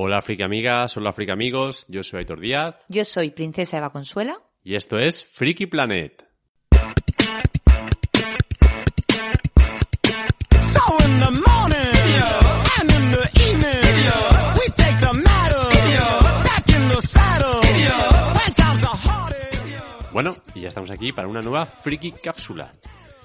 Hola Friki amigas, hola Friki amigos, yo soy Aitor Díaz. Yo soy Princesa Eva Consuela. y esto es Freaky Planet. Bueno, y ya estamos aquí para una nueva Freaky Cápsula.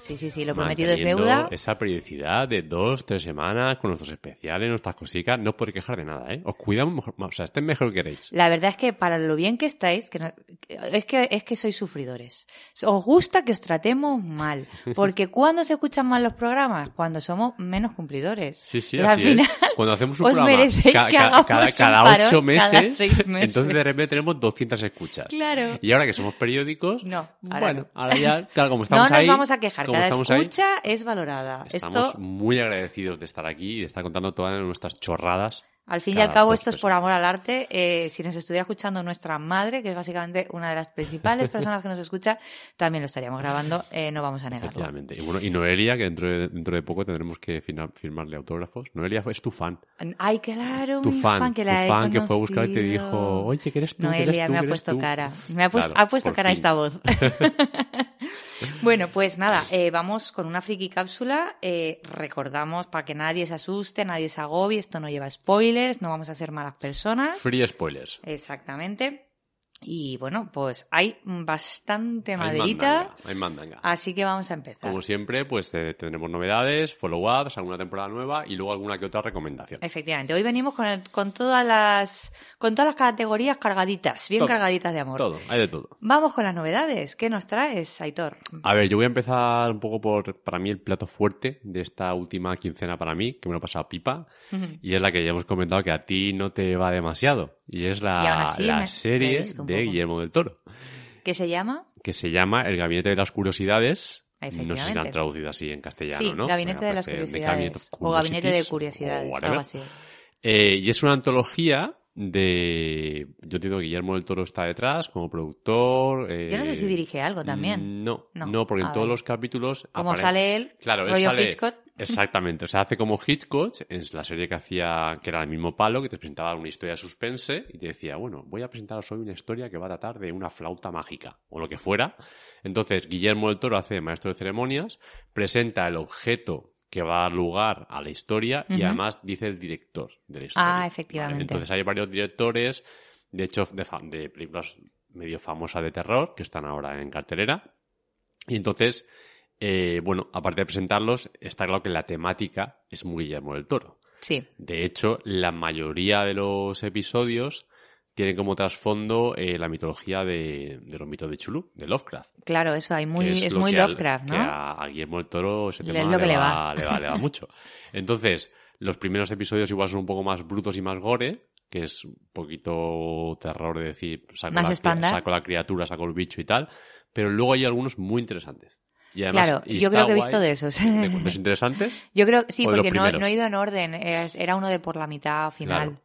Sí, sí, sí, lo prometido es deuda. Esa periodicidad de dos, tres semanas con nuestros especiales, nuestras cositas, no podéis quejar de nada, ¿eh? Os cuidamos mejor, o sea, estén mejor que queréis. La verdad es que para lo bien que estáis, que no- es que es que sois sufridores. Os gusta que os tratemos mal, porque cuando se escuchan mal los programas, cuando somos menos cumplidores. Sí, sí, Pero al así final es. Cuando hacemos un os programa merecéis ca- que hagamos cada, un cada parón ocho meses, cada seis meses. entonces de repente tenemos 200 escuchas. Claro. Y ahora que somos periódicos, No, ahora bueno, no. ahora ya, claro, como No estamos nos ahí, vamos a quejar, como cada estamos ahí, escucha es valorada. Estamos Esto, muy agradecidos de estar aquí y de estar contando todas nuestras chorradas. Al fin y al cabo, dos, esto es tres por amor al arte. Eh, si nos estuviera escuchando nuestra madre, que es básicamente una de las principales personas que nos escucha, también lo estaríamos grabando, eh, no vamos a negarlo. Y bueno, y Noelia, que dentro de, dentro de poco tendremos que firmar- firmarle autógrafos. Noelia es tu fan. Ay, claro, Tu mi fan, fan, que tu la he fan que fue a buscar y te dijo, oye, que eres tú, eres Noelia tú, me ha puesto tú". cara. Me ha, puesto- Claro, ha puesto por cara fin. esta voz. bueno, pues nada, eh, vamos con una friki cápsula. Eh, recordamos para que nadie se asuste, nadie se agobie, esto no lleva spoilers, no vamos a ser malas personas. Free spoilers. Exactamente. Y bueno, pues hay bastante Hay maderita, mandanga, hay mandanga. así que vamos a empezar. Como siempre, pues eh, tendremos novedades, follow-ups, alguna temporada nueva y luego alguna que otra recomendación. Efectivamente, hoy venimos con, el- con todas las con todas las categorías cargaditas, bien Todo. cargaditas de amor. Todo, hay de todo. Vamos con las novedades. ¿Qué nos traes, Aitor? A ver, yo voy a empezar un poco por, para mí, el plato fuerte de esta última quincena para mí, que me lo he pasado pipa, y es la que ya hemos comentado que a ti no te va demasiado, y es Y la, así la serie un de. Guillermo del Toro, ¿Qué se llama? que se llama El Gabinete de las Curiosidades. No sé si la han traducido así en castellano, sí, ¿no? Gabinete de las parece, Curiosidades. Cabinet of o Gabinete de Curiosidades, o algo así es. Eh, y es una antología de... Yo entiendo que Guillermo del Toro está detrás como productor. eh, Yo no sé si dirige algo también. No, No. no, porque en todos los capítulos... Como sale él, Claro, él sale- Hitchcock. Exactamente, o sea, hace como Hitchcock, es la serie que hacía, que era el mismo palo, que te presentaba una historia de suspense y te decía, bueno, voy a presentaros hoy una historia que va a tratar de una flauta mágica, o lo que fuera. Entonces, Guillermo del Toro hace de maestro de ceremonias, presenta el objeto que va a dar lugar a la historia y además dice el director de la historia. Ah, efectivamente. Entonces hay varios directores, de hecho, de, de películas medio famosas de terror, que están ahora en cartelera. Y entonces, eh, bueno, aparte de presentarlos, está claro que la temática es muy Guillermo del Toro. Sí, De hecho, la mayoría de los episodios tienen como trasfondo eh, la mitología de, de los mitos de Chulú, de Lovecraft. claro, eso hay muy, que es muy que al- Lovecraft, que ¿no? a, a Guillermo del Toro ese tema es lo que le va. le va, le va mucho. Entonces, los primeros episodios igual son un poco más brutos y más gore, que es un poquito terror de decir, saco, Más la, estándar. saco la criatura, saco el bicho y tal, pero luego hay algunos muy interesantes. Y además, Claro, y yo creo que he visto de esos. ¿De cuentos interesantes? Yo creo, sí, porque no, he ido en orden, era uno de por la mitad final. Claro.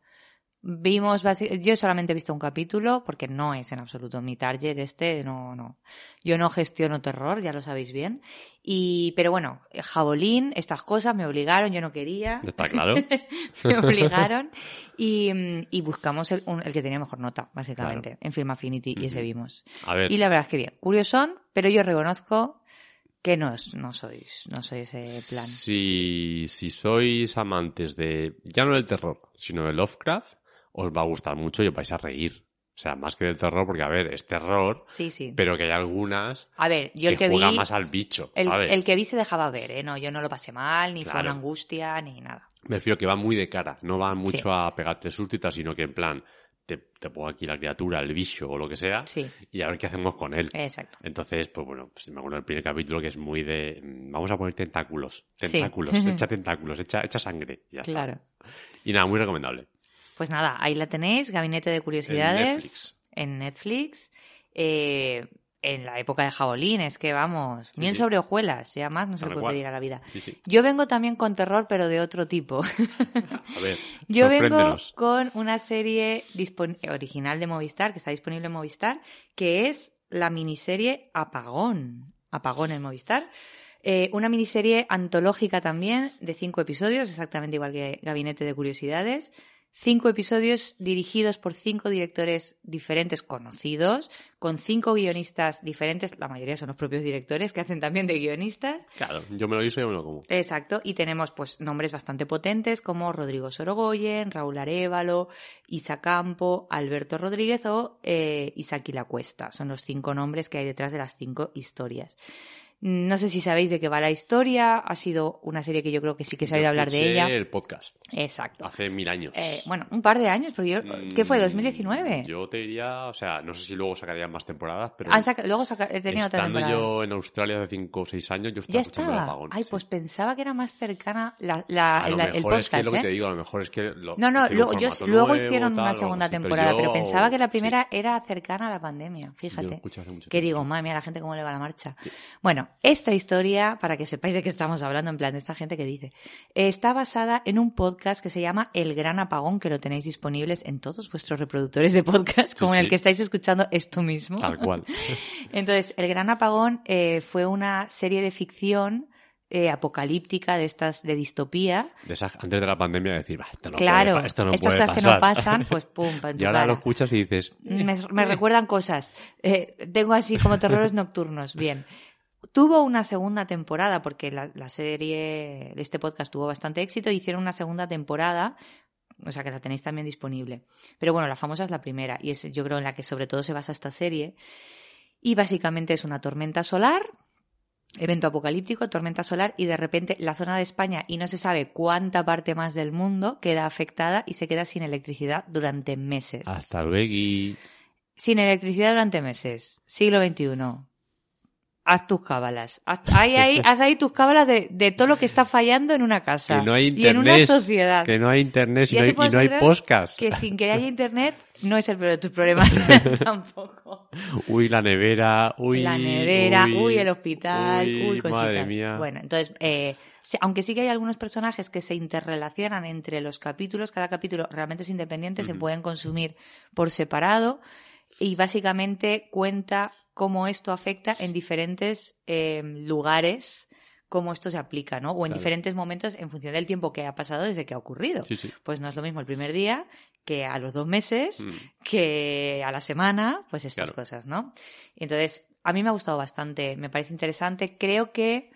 Vimos, yo solamente he visto un capítulo, porque no es en absoluto mi target este, no, no. Yo no gestiono terror, ya lo sabéis bien. Y, pero bueno, Jabolín, estas cosas me obligaron, yo no quería. Está claro. me obligaron y, y buscamos el, un- el que tenía mejor nota, básicamente, en Film Affinity y ese vimos. A ver, Y la verdad es que bien, curiosón, pero yo reconozco que no, sois, no sois ese plan. si, si sois amantes de, ya no del terror, sino de Lovecraft, os va a gustar mucho y os vais a reír. O sea, más que del terror, porque a ver, es terror, Sí, sí. pero que hay algunas A ver, yo que, el que vi, más al bicho, el, ¿sabes? el que vi se dejaba ver, ¿eh? No, yo no lo pasé mal, ni fue una angustia, ni nada. Me refiero que va muy de cara, no va mucho Sí. a pegarte tal, sino que en plan, te, te pongo aquí la criatura, el bicho o lo que sea, Sí, y a ver qué hacemos con él. exacto. Entonces, pues bueno, pues me acuerdo del primer capítulo que es muy de, mm, vamos a poner tentáculos, Sí. tentáculos, echa tentáculos, echa, echa sangre, y ya está. Claro. Y nada, muy recomendable. Pues nada, ahí la tenéis, Gabinete de Curiosidades. Netflix. En Netflix. Eh, en la época de Jabolín, es que vamos, Sí, miel sí. sobre hojuelas, ya más no se Tal le puede pedir a la vida. Sí, sí. Yo vengo también con terror, pero de otro tipo. A ver, Yo vengo con una serie original de Movistar, que está disponible en Movistar, que es la miniserie Apagón. Apagón en Movistar. Eh, una miniserie antológica también, de cinco episodios, exactamente igual que Gabinete de Curiosidades. Cinco episodios dirigidos por cinco directores diferentes conocidos, con cinco guionistas diferentes, la mayoría son los propios directores que hacen también de guionistas. Claro, yo me lo hizo y yo me lo como. Exacto, y tenemos pues nombres bastante potentes como Rodrigo Sorogoyen, Raúl Arevalo, Isa Campo, Alberto Rodríguez o eh, Isaki La Cuesta. Son los cinco nombres que hay detrás de las cinco historias. No sé si sabéis de qué va la historia, ha sido una serie que yo creo que sí que ha Yo hablar de ella. el podcast Exacto. hace mil años. Eh, bueno, un par de años, porque yo, ¿qué fue? Mm, ¿2019? Yo te diría, o sea, no sé si luego sacarían más temporadas, pero saca- luego saca- he tenido otra estando temporada. yo en Australia hace 5 o 6 años, yo estaba Ya escuchando el estaba. apagón. Ay, sí. pues pensaba que era más cercana la, la- a lo la- el podcast, es que lo que ¿eh? te digo, a lo mejor es que... Lo, No, no, luego, yo- luego nuevo, hicieron tal, una segunda pero temporada, pero, yo- pensaba que la sí, primera era cercana a la pandemia, yo lo fíjate. escuché hace mucho Que tiempo. digo, madre mía, la gente cómo le va la marcha. Bueno, esta historia, para que sepáis de qué estamos hablando, en plan de esta gente que dice, eh, está basada en un podcast que se llama El Gran Apagón, que lo tenéis disponibles en todos vuestros reproductores de podcast, como en el sí. que estáis escuchando esto mismo. Tal cual. Entonces, El Gran Apagón eh, fue una serie de ficción eh, apocalíptica de estas de distopía. De antes de la pandemia decir, "Bah, esto no claro, puede, esto no estas puede cosas que pasar". no pasan, pues pum, y ahora cara. lo escuchas y dices, Me, me recuerdan cosas. Eh, tengo así como terrores nocturnos. Bien. Tuvo una segunda temporada porque la, la serie de este podcast tuvo bastante éxito y hicieron una segunda temporada. O sea que la tenéis también disponible. Pero bueno, la famosa es la primera y es yo creo en la que sobre todo se basa esta serie. Y básicamente es una tormenta solar, evento apocalíptico, tormenta solar y de repente la zona de España y no se sabe cuánta parte más del mundo queda afectada y se queda sin electricidad durante meses. hasta luego. Sin electricidad durante meses. Siglo XXI. Haz tus cábalas. Haz ahí, ahí, haz ahí tus cábalas de, de todo lo que está fallando en una casa. Que no hay y en una internet. sociedad. Que no hay internet y no hay, y no hay podcast. Que sin que haya internet no es el peor de tus problemas tampoco. Uy, la nevera, uy. la nevera, uy, el hospital, uy, cositas. Madre mía. Bueno, entonces, eh, aunque sí que hay algunos personajes que se interrelacionan entre los capítulos, cada capítulo realmente es independiente, se pueden consumir por separado y básicamente cuenta cómo esto afecta en diferentes eh, lugares, cómo esto se aplica, ¿no? O en Claro. diferentes momentos en función del tiempo que ha pasado desde que ha ocurrido. Sí, sí. Pues no es lo mismo el primer día que a los dos meses, Mm. que a la semana, pues estas Claro. cosas, ¿no? Entonces, a mí me ha gustado bastante, me parece interesante. Creo que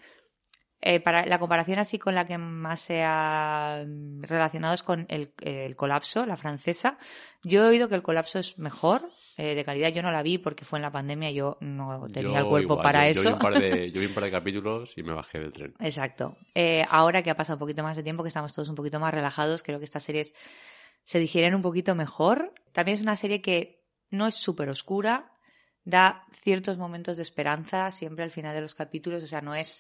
eh, para la comparación así con la que más se ha mm, relacionado es con el, el colapso, la francesa. Yo he oído que el colapso es mejor, eh, de calidad. Yo no la vi porque fue en la pandemia, yo no tenía Yo el cuerpo igual, para yo- eso. Yo vi, un par de, yo vi un par de capítulos y me bajé del tren. Exacto. Eh, ahora que ha pasado un poquito más de tiempo, que estamos todos un poquito más relajados, creo que estas series se digieren un poquito mejor. También es una serie que no es súper oscura, da ciertos momentos de esperanza siempre al final de los capítulos, o sea, no es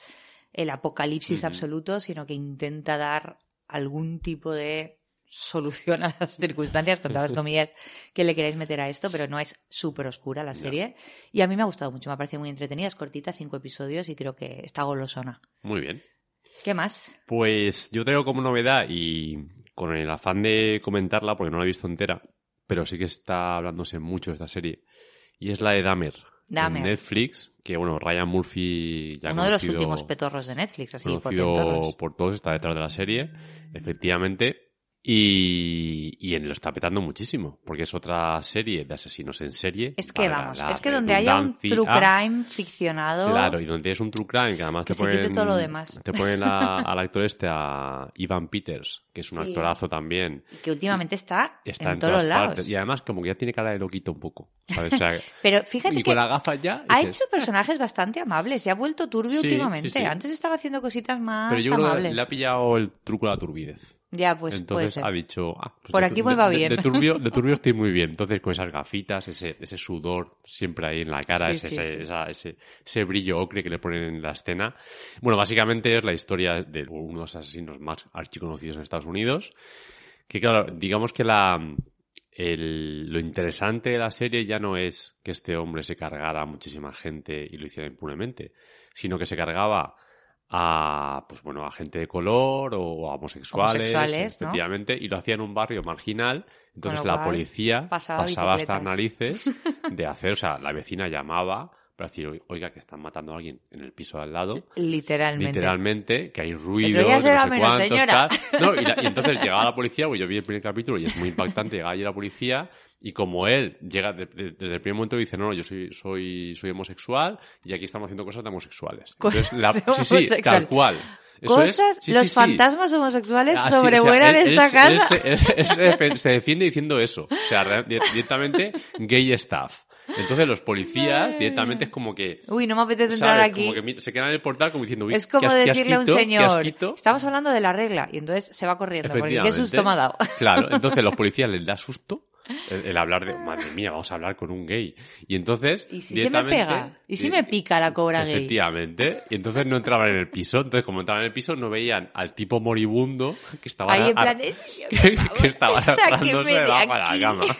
el apocalipsis absoluto, sino que intenta dar algún tipo de solución a las circunstancias, con todas las comillas que le queréis meter a esto, pero no es súper oscura la serie. Y a mí me ha gustado mucho, me ha parecido muy entretenida, es cortita, cinco episodios y creo que está golosona. Muy bien. ¿Qué más? Pues yo traigo como novedad y con el afán de comentarla, porque no la he visto entera, pero sí que está hablándose mucho de esta serie, y es la de Dahmer. Dahmer. En Netflix, que bueno, Ryan Murphy ya Uno de los últimos petorros de Netflix, así, conocido por todos, está detrás de la serie, efectivamente. Y, y en- lo está petando muchísimo, porque es otra serie de asesinos en serie. Es que vamos, la es que donde haya un true crime ficcionado, Claro, y donde es un true crime, que además Que te se quite ponen, todo lo demás. te ponen a- al actor este, a Ivan Peters, que es un Sí. actorazo también. que últimamente está, Está en, en, todos lados. partes. Y además como que ya tiene cara de loquito un poco. ¿sabes? O sea, Pero fíjate y que con las gafas ya... ha dices, hecho personajes bastante amables, se ha vuelto turbio Sí, últimamente. sí. Antes estaba haciendo cositas más Pero yo creo amables. que le ha pillado el truco de la turbidez. Ya, pues puede Entonces ser. ha dicho, ah, pues Por de- aquí me va de- bien. De, turbio, de turbio estoy muy bien. Entonces con esas gafitas, ese, ese sudor siempre ahí en la cara, Sí, ese, sí, ese, sí. esa- ese, ese brillo ocre que le ponen en la escena. Bueno, básicamente es la historia de uno de los asesinos más archiconocidos en Estados Unidos, Que claro, digamos que la, el- lo interesante de la serie ya no es que este hombre se cargara a muchísima gente y lo hiciera impunemente, sino que se cargaba a, pues bueno, a gente de color o a homosexuales, Homosexuales, ¿no? efectivamente, y lo hacía en un barrio marginal. Entonces la policía pasaba pasaba hasta narices de hacer, o sea, la vecina llamaba para decir, oiga, que están matando a alguien en el piso de al lado Literalmente. literalmente, que hay ruido, no sé menos, cuántos, señora. tal. No, y, la- y entonces llegaba la policía, pues yo vi el primer capítulo y es muy impactante, llegaba allí la policía y como él llega de- de- desde el primer momento dice, no, no, yo soy, soy, soy homosexual y aquí estamos haciendo cosas de homosexuales. Cosas Entonces, sí, sí, tal cual. Eso es- Cosas, sí, sí, los sí. fantasmas homosexuales Ah, sí, o sea, sobrevuelan esta casa. él se- él- él se defiende diciendo eso. O sea, re- di- directamente gay staff. Entonces los policías directamente es como que Uy, no me apetece entrar ¿sabes? aquí. Como que se quedan en el portal como diciendo, "Uy, Es como decirle a un señor, asquito". estamos hablando de la regla, y entonces se va corriendo, porque qué susto me ha dado. Claro, entonces los policías les da susto el, el hablar de, madre mía, vamos a hablar con un gay. Y entonces, ¿Y si se me pega? ¿Y si me pica la cobra gay? Efectivamente. Y entonces no entraban en el piso. Entonces, como entraban en el piso, no veían al tipo moribundo que estaba, Ahí en plan, de, que, que estaba arrastrándose debajo de la cama.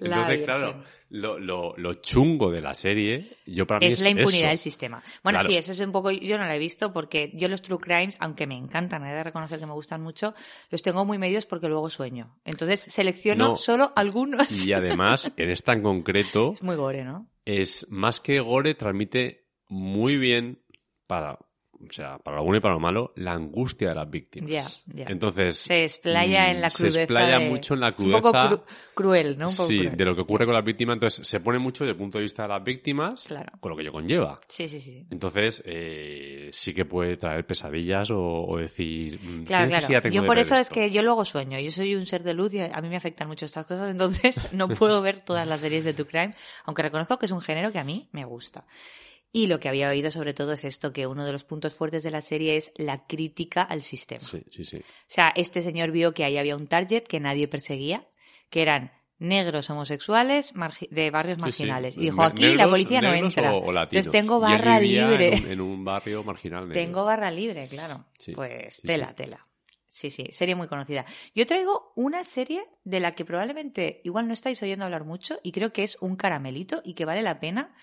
La Entonces, claro, Virgen. Lo, lo, lo chungo de la serie, yo para mí es Es la impunidad eso. del sistema. Bueno, Claro. sí, eso es un poco. Yo no la he visto porque yo los true crimes, aunque me encantan, he de reconocer que me gustan mucho, los tengo muy medios porque luego sueño. Entonces selecciono No. solo algunos. Y además, en esta en concreto, Es muy gore, ¿no? es más que gore, transmite muy bien para, o sea, para lo bueno y para lo malo, la angustia de las víctimas. Ya, ya. Entonces, Se explaya en la mm, crudeza. Se explaya de- mucho en la Es un poco crudeza. cru- cruel, ¿no? Un poco sí, cruel. de lo que ocurre con las víctimas. Entonces, se pone mucho desde el punto de vista de las víctimas, Claro. con lo que ello conlleva. Sí, sí, sí. Entonces, eh, sí que puede traer pesadillas o, o decir. mm, Claro, ¿qué necesidad claro. Yo de por eso es que yo luego sueño. Yo soy un ser de luz y a mí me afectan mucho estas cosas, entonces no puedo ver todas las series de True Crime, aunque reconozco que es un género que a mí me gusta. Y lo que había oído sobre todo es esto, que uno de los puntos fuertes de la serie es la crítica al sistema. Sí, sí, sí. O sea, este señor vio que ahí había un target que nadie perseguía, que eran negros homosexuales de barrios Sí, sí. marginales. Y dijo, aquí la policía no entra. O. Entonces tengo barra libre. En un, en un barrio marginal. negro. Tengo barra libre, claro. Sí, Pues tela, tela. Sí, sí, serie muy conocida. Yo traigo una serie de la que probablemente igual no estáis oyendo hablar mucho y creo que es un caramelito y que vale la pena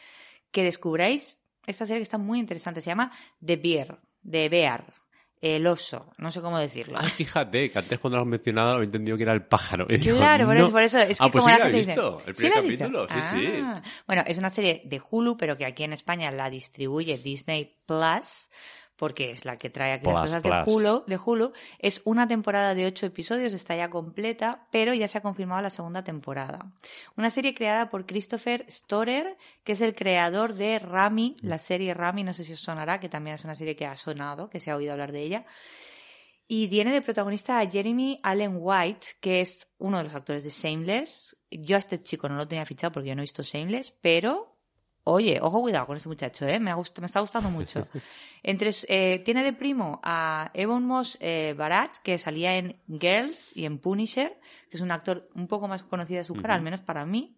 que descubráis esta serie que está muy interesante. Se llama The Bear, de Bear, el oso, no sé cómo decirlo. Ah, fíjate, que antes cuando lo has mencionado he entendido que era el pájaro. Claro, por eso, por eso. Es que ah, pues como sí la gente dice-. El ¿Sí primer visto? capítulo, sí, sí. Ah. Bueno, es una serie de Hulu, pero que aquí en España la distribuye Disney Plus, porque es la que trae aquí las cosas de Hulu, de Hulu. Es una temporada de ocho episodios, está ya completa, pero ya se ha confirmado la segunda temporada. Una serie creada por Christopher Storer, que es el creador de Rami, Mm. la serie Rami, no sé si os sonará, que también es una serie que ha sonado, que se ha oído hablar de ella. Y tiene de protagonista a Jeremy Allen White, que es uno de los actores de Shameless. Yo a este chico no lo tenía fichado porque yo no he visto Shameless, pero oye, ojo cuidado con este muchacho, ¿eh? me, ha me está gustando mucho. Entre, eh, tiene de primo a Ebon Moss eh, Barat, que salía en Girls y en Punisher, que es un actor un poco más conocido de su cara, al menos para mí.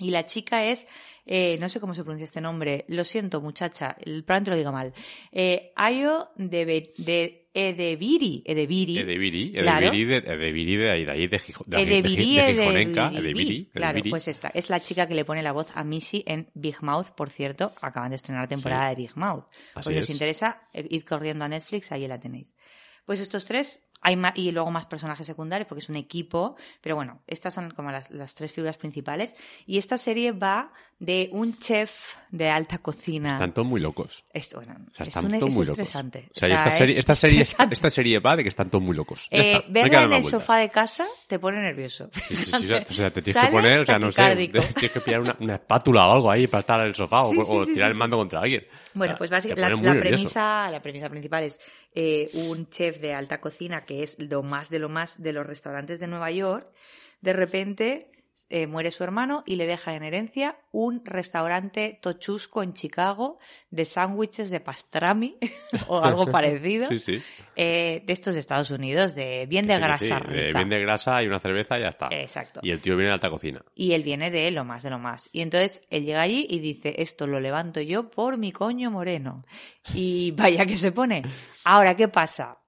Y la chica es, eh, no sé cómo se pronuncia este nombre, lo siento muchacha, probablemente lo diga mal, eh, Ayo de, Be- de Edebiri, Edebiri, Edebiri, Claro. Edebiri de, ahí, de ahí de, de, de, Edebiri, de Gijonenca. Edebiri, Claro, pues esta. Es la chica que le pone la voz a Missy en Big Mouth, por cierto. Acaban de estrenar temporada de Big Mouth. Así Pues si os interesa, eh, id corriendo a Netflix, ahí la tenéis. Pues estos tres, hay ma- y luego más personajes secundarios porque es un equipo, pero bueno, estas son como las, las tres figuras principales. Y esta serie va de un chef de alta cocina. Están todos muy locos. Es, bueno, O sea, es, están un- todos es muy locos. estresante. O sea, O sea, esta, serie, es esta, serie, esta serie va de que están todos muy locos. Ya Eh, está, no verla darle en más el vueltas. sofá de casa te pone nervioso. Sí, sí, sí, o sea, te tienes que poner, o sea, no sé, tienes que pillar una, una espátula o algo ahí para estar en el sofá o- Sí, o, sí, tirar sí, el mando contra alguien. Bueno, O pues te básicamente la, la premisa, la premisa principal es eh, un chef de alta cocina que es lo más de lo más de los restaurantes de Nueva York. De repente eh, muere su hermano y le deja en herencia un restaurante tochusco en Chicago de sándwiches de pastrami o algo parecido Sí, sí. eh, de estos de Estados Unidos, de bien de Sí, que grasa rica. bien de grasa y una cerveza y ya está. Exacto. Y el tío viene de alta cocina. Y él viene de lo más de lo más. Y entonces él llega allí y dice, esto lo levanto yo por mi coño moreno. Y vaya que se pone. Ahora, ¿qué pasa?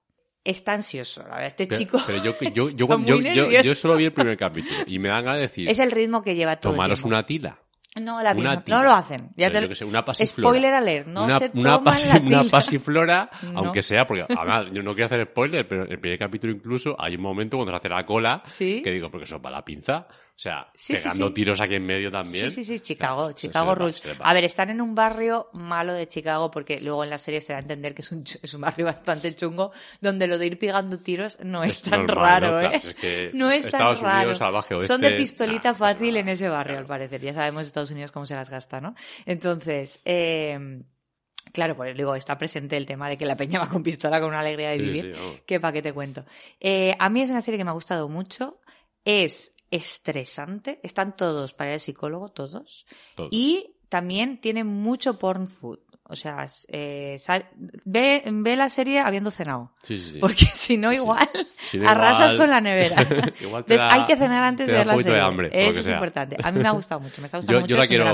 Está ansioso. La verdad, este Pero, chico pero yo, yo, yo, muy yo, solo vi el primer capítulo y me dan a decir, es el ritmo que lleva todo tomaros una tila. No, la una tila. no lo hacen. Ya te- yo que sé, una pasiflora. Spoiler alert, no una, se una, toman pasi- la una pasiflora, No. aunque sea, porque además yo no quiero hacer spoiler, pero en el primer capítulo incluso hay un momento cuando se hace la cola Sí. que digo, porque eso para la pinza. O sea, Sí, sí, pegando sí. tiros aquí en medio también. Sí, sí, sí, Chicago, Chicago Rules. A ver, están en un barrio malo de Chicago porque luego en la serie se da a entender que es un, es un barrio bastante chungo donde lo de ir pegando tiros no es, Es tan normal, raro, ¿no? ¿eh? Claro, es que no es tan raro. Unidos, salvaje oeste, Son de pistolita nah, no pasa fácil en ese barrio, Claro. al parecer. Ya sabemos Estados Unidos cómo se las gasta, ¿no? Entonces, eh, claro, pues digo, está presente el tema de que la peña va con pistola con una alegría de Sí, vivir. sí, vamos. que pa' qué te cuento. Eh, a mí es una serie que me ha gustado mucho. Es estresante. Están todos para al psicólogo, todos. Todo. Y también tiene mucho porn food. O sea, eh, sal- ve, ve la serie habiendo cenado. Sí, sí, sí. Porque si no, igual arrasas igual- con la nevera. igual te Entonces da- hay que cenar antes te de ver la un serie. de hambre, Eso es sea. importante. A mí me ha gustado mucho. Me está gustando Yo, mucho. yo la quiero,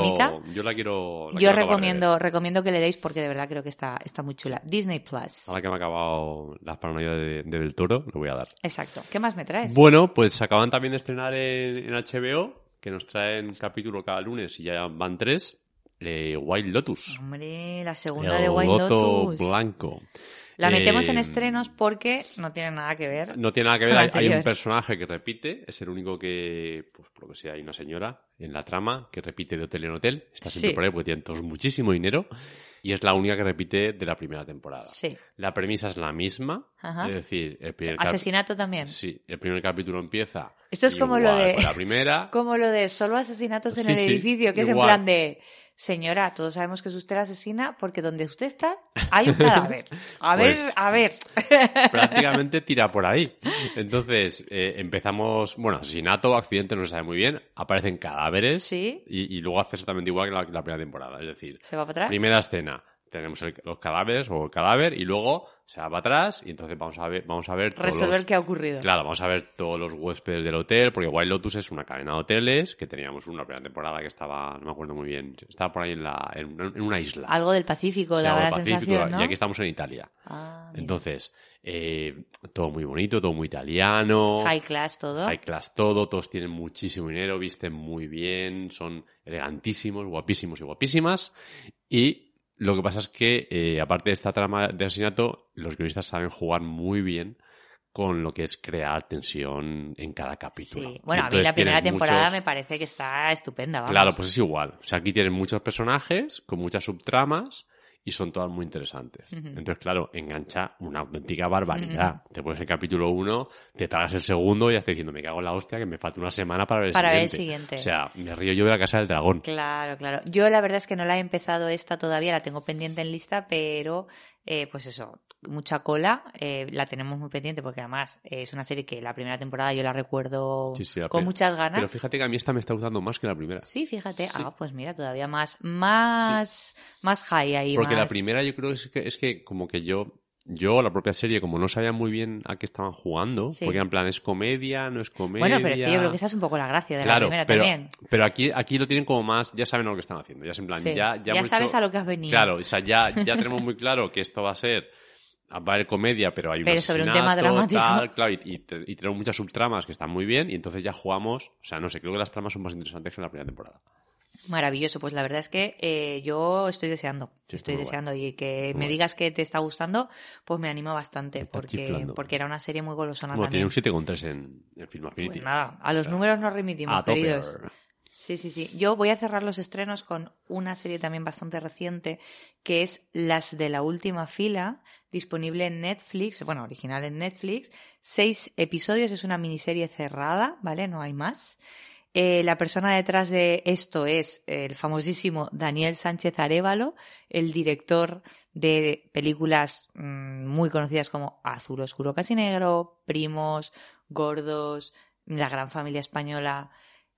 yo la quiero. la Yo quiero recomiendo, recomiendo que le deis porque de verdad creo que está, está muy chula. Disney Plus. Ahora que me ha acabado las paranoias de, de Del Toro, lo voy a dar. Exacto. ¿Qué más me traes? Bueno, pues acaban también de estrenar en, en HBO, que nos traen capítulo cada lunes y ya van tres, eh, Wild Lotus. Hombre, la segunda El de White Loto Lotus. Blanco. La metemos en Eh, estrenos porque no tiene nada que ver. No tiene nada que ver, hay, hay un personaje que repite, es el único que, pues por lo que sea, hay una señora en la trama que repite de hotel en hotel, está siempre Sí. por ahí porque tienen todos muchísimo dinero y es la única que repite de la primera temporada. Sí. La premisa es la misma, Ajá. es decir, el primer, Asesinato también. sí, el primer capítulo empieza Esto es como lo de- la primera. Como lo de solo asesinatos en Sí, el sí, edificio, que es en plan de, señora, todos sabemos que es usted la asesina porque donde usted está hay un cadáver. A ver, Pues- a ver. prácticamente tira por ahí. Entonces, eh, empezamos, bueno, asesinato, accidente, no se sabe muy bien, aparecen cadáveres Sí. y, y luego hace exactamente igual que la, primera temporada. Es decir, ¿Se va para atrás? primera escena, tenemos el- los cadáveres o el cadáver y luego se va para atrás y entonces vamos a ver, vamos a ver Resolver los- qué ha ocurrido. Claro, vamos a ver todos los huéspedes del hotel, porque Wild Lotus es una cadena de hoteles, que teníamos una primera temporada que estaba, no me acuerdo muy bien, estaba por ahí en, la, en, en una isla. Algo del Pacífico, Se daba llama la Pacífico, sensación, ¿no? Y aquí estamos en Italia. Ah. Entonces, eh, todo muy bonito, todo muy italiano. High class todo. High class todo, todos tienen muchísimo dinero, visten muy bien, son elegantísimos, guapísimos y guapísimas. Y lo que pasa es que, eh, aparte de esta trama de asesinato, los guionistas saben jugar muy bien con lo que es crear tensión en cada capítulo. Sí. Bueno, a mí la primera temporada muchos- me parece que está estupenda, vamos. Claro, pues es igual. O sea, aquí tienes muchos personajes con muchas subtramas y son todas muy interesantes. Entonces, claro, engancha una auténtica barbaridad. Te pones el capítulo 1, te tragas el segundo y ya estás diciendo, me cago en la hostia que me falta una semana para ver el Para ver el siguiente. O sea, me río yo de la casa del dragón. Claro, claro. Yo la verdad es que no la he empezado esta todavía, la tengo pendiente en lista, pero eh, pues eso, mucha cola, eh, la tenemos muy pendiente porque además eh, es una serie que la primera temporada yo la recuerdo Sí, sí, la con muchas ganas. Pero fíjate que a mí esta me está gustando más que la primera. Sí, fíjate. Sí. Ah, pues mira, todavía más, más, más high ahí. Porque la primera yo creo es que, es que como que yo, yo, la propia serie, como no sabía muy bien a qué estaban jugando, Sí. porque en plan, ¿es comedia? ¿No es comedia? Bueno, pero es que yo creo que esa es un poco la gracia de la primera pero, también. pero aquí, aquí lo tienen como más, ya saben a lo que están haciendo, ya es en plan, Sí. ya, ya, sabes hecho- a lo que has venido. Claro, o sea, ya, ya tenemos muy claro que esto va a ser, va a haber comedia, pero hay un Pero sobre un tema dramático. tal, claro, y, y tenemos muchas subtramas que están muy bien, y entonces ya jugamos, o sea, no sé, creo que las tramas son más interesantes que en la primera temporada. Maravilloso, pues la verdad es que eh, yo estoy deseando, Sí, estoy deseando y que Muy me digas que te está gustando, pues me anima bastante porque, chiflando. porque era una serie muy golosona Bueno, tiene también. un 7,3 en, en Film Affinity. Pues nada, a los O sea, números nos remitimos, queridos. Sí, sí, sí. Yo voy a cerrar los estrenos con una serie también bastante reciente, que es Las de la última fila, disponible en Netflix, bueno, original en Netflix. Seis episodios, es una miniserie cerrada, ¿vale? No hay más. Eh, la persona detrás de esto es el famosísimo Daniel Sánchez Arevalo, el director de películas mm, muy conocidas como Azul Oscuro Casi Negro, Primos, Gordos, La Gran Familia Española.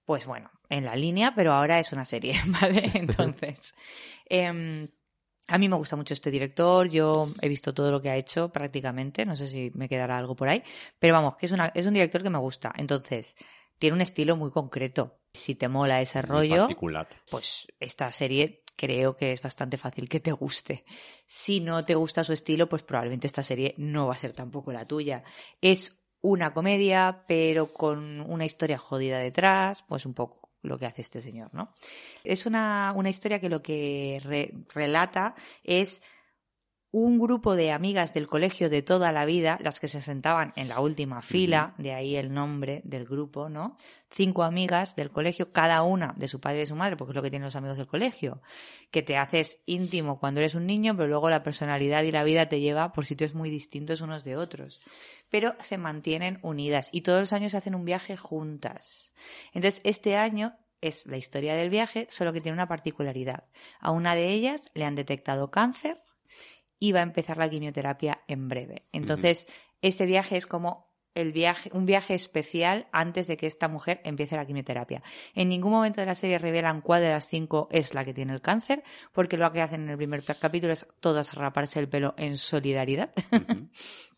Pues bueno, en la línea, pero ahora es una serie, ¿vale? Entonces, em, a mí me gusta mucho este director, yo he visto todo lo que ha hecho prácticamente, no sé si me quedará algo por ahí, pero vamos, que es, una, es un director que me gusta. Entonces, tiene un estilo muy concreto. Si te mola ese Muy rollo, particular. pues esta serie creo que es bastante fácil que te guste. Si no te gusta su estilo, pues probablemente esta serie no va a ser tampoco la tuya. Es una comedia, pero con una historia jodida detrás, pues un poco lo que hace este señor, ¿no? Es una, una historia que lo que re- relata es un grupo de amigas del colegio de toda la vida, las que se sentaban en la última fila, de ahí el nombre del grupo, ¿no? Cinco amigas del colegio, cada una de su padre y de su madre, porque es lo que tienen los amigos del colegio, que te haces íntimo cuando eres un niño, pero luego la personalidad y la vida te lleva por sitios muy distintos unos de otros. Pero se mantienen unidas y todos los años hacen un viaje juntas. Entonces, este año es la historia del viaje, solo que tiene una particularidad. A una de ellas le han detectado cáncer y va a empezar la quimioterapia en breve. Entonces, este viaje es como el viaje, un viaje especial antes de que esta mujer empiece la quimioterapia. En ningún momento de la serie revelan cuál de las cinco es la que tiene el cáncer, porque lo que hacen en el primer capítulo es todas raparse el pelo en solidaridad.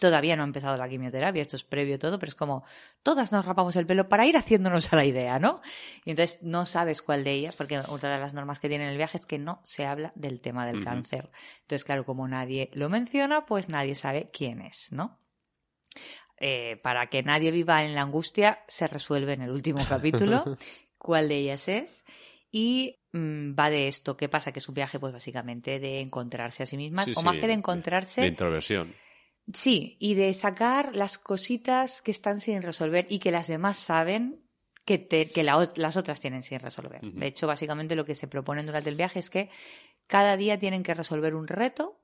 Todavía no ha empezado la quimioterapia, esto es previo todo, pero es como todas nos rapamos el pelo para ir haciéndonos a la idea, ¿no? Y entonces no sabes cuál de ellas, porque otra de las normas que tiene el viaje es que no se habla del tema del cáncer. Entonces, claro, como nadie lo menciona, pues nadie sabe quién es, ¿no? Eh, para que nadie viva en la angustia, se resuelve en el último capítulo cuál de ellas es. Y mm, va de esto. ¿Qué pasa? Que es un viaje, pues básicamente de encontrarse a sí mismas, Sí, o sí, más que de de- encontrarse, De introversión. Sí, y de sacar las cositas que están sin resolver y que las demás saben que, te- que la las otras tienen sin resolver. De hecho, básicamente lo que se proponen durante el viaje es que cada día tienen que resolver un reto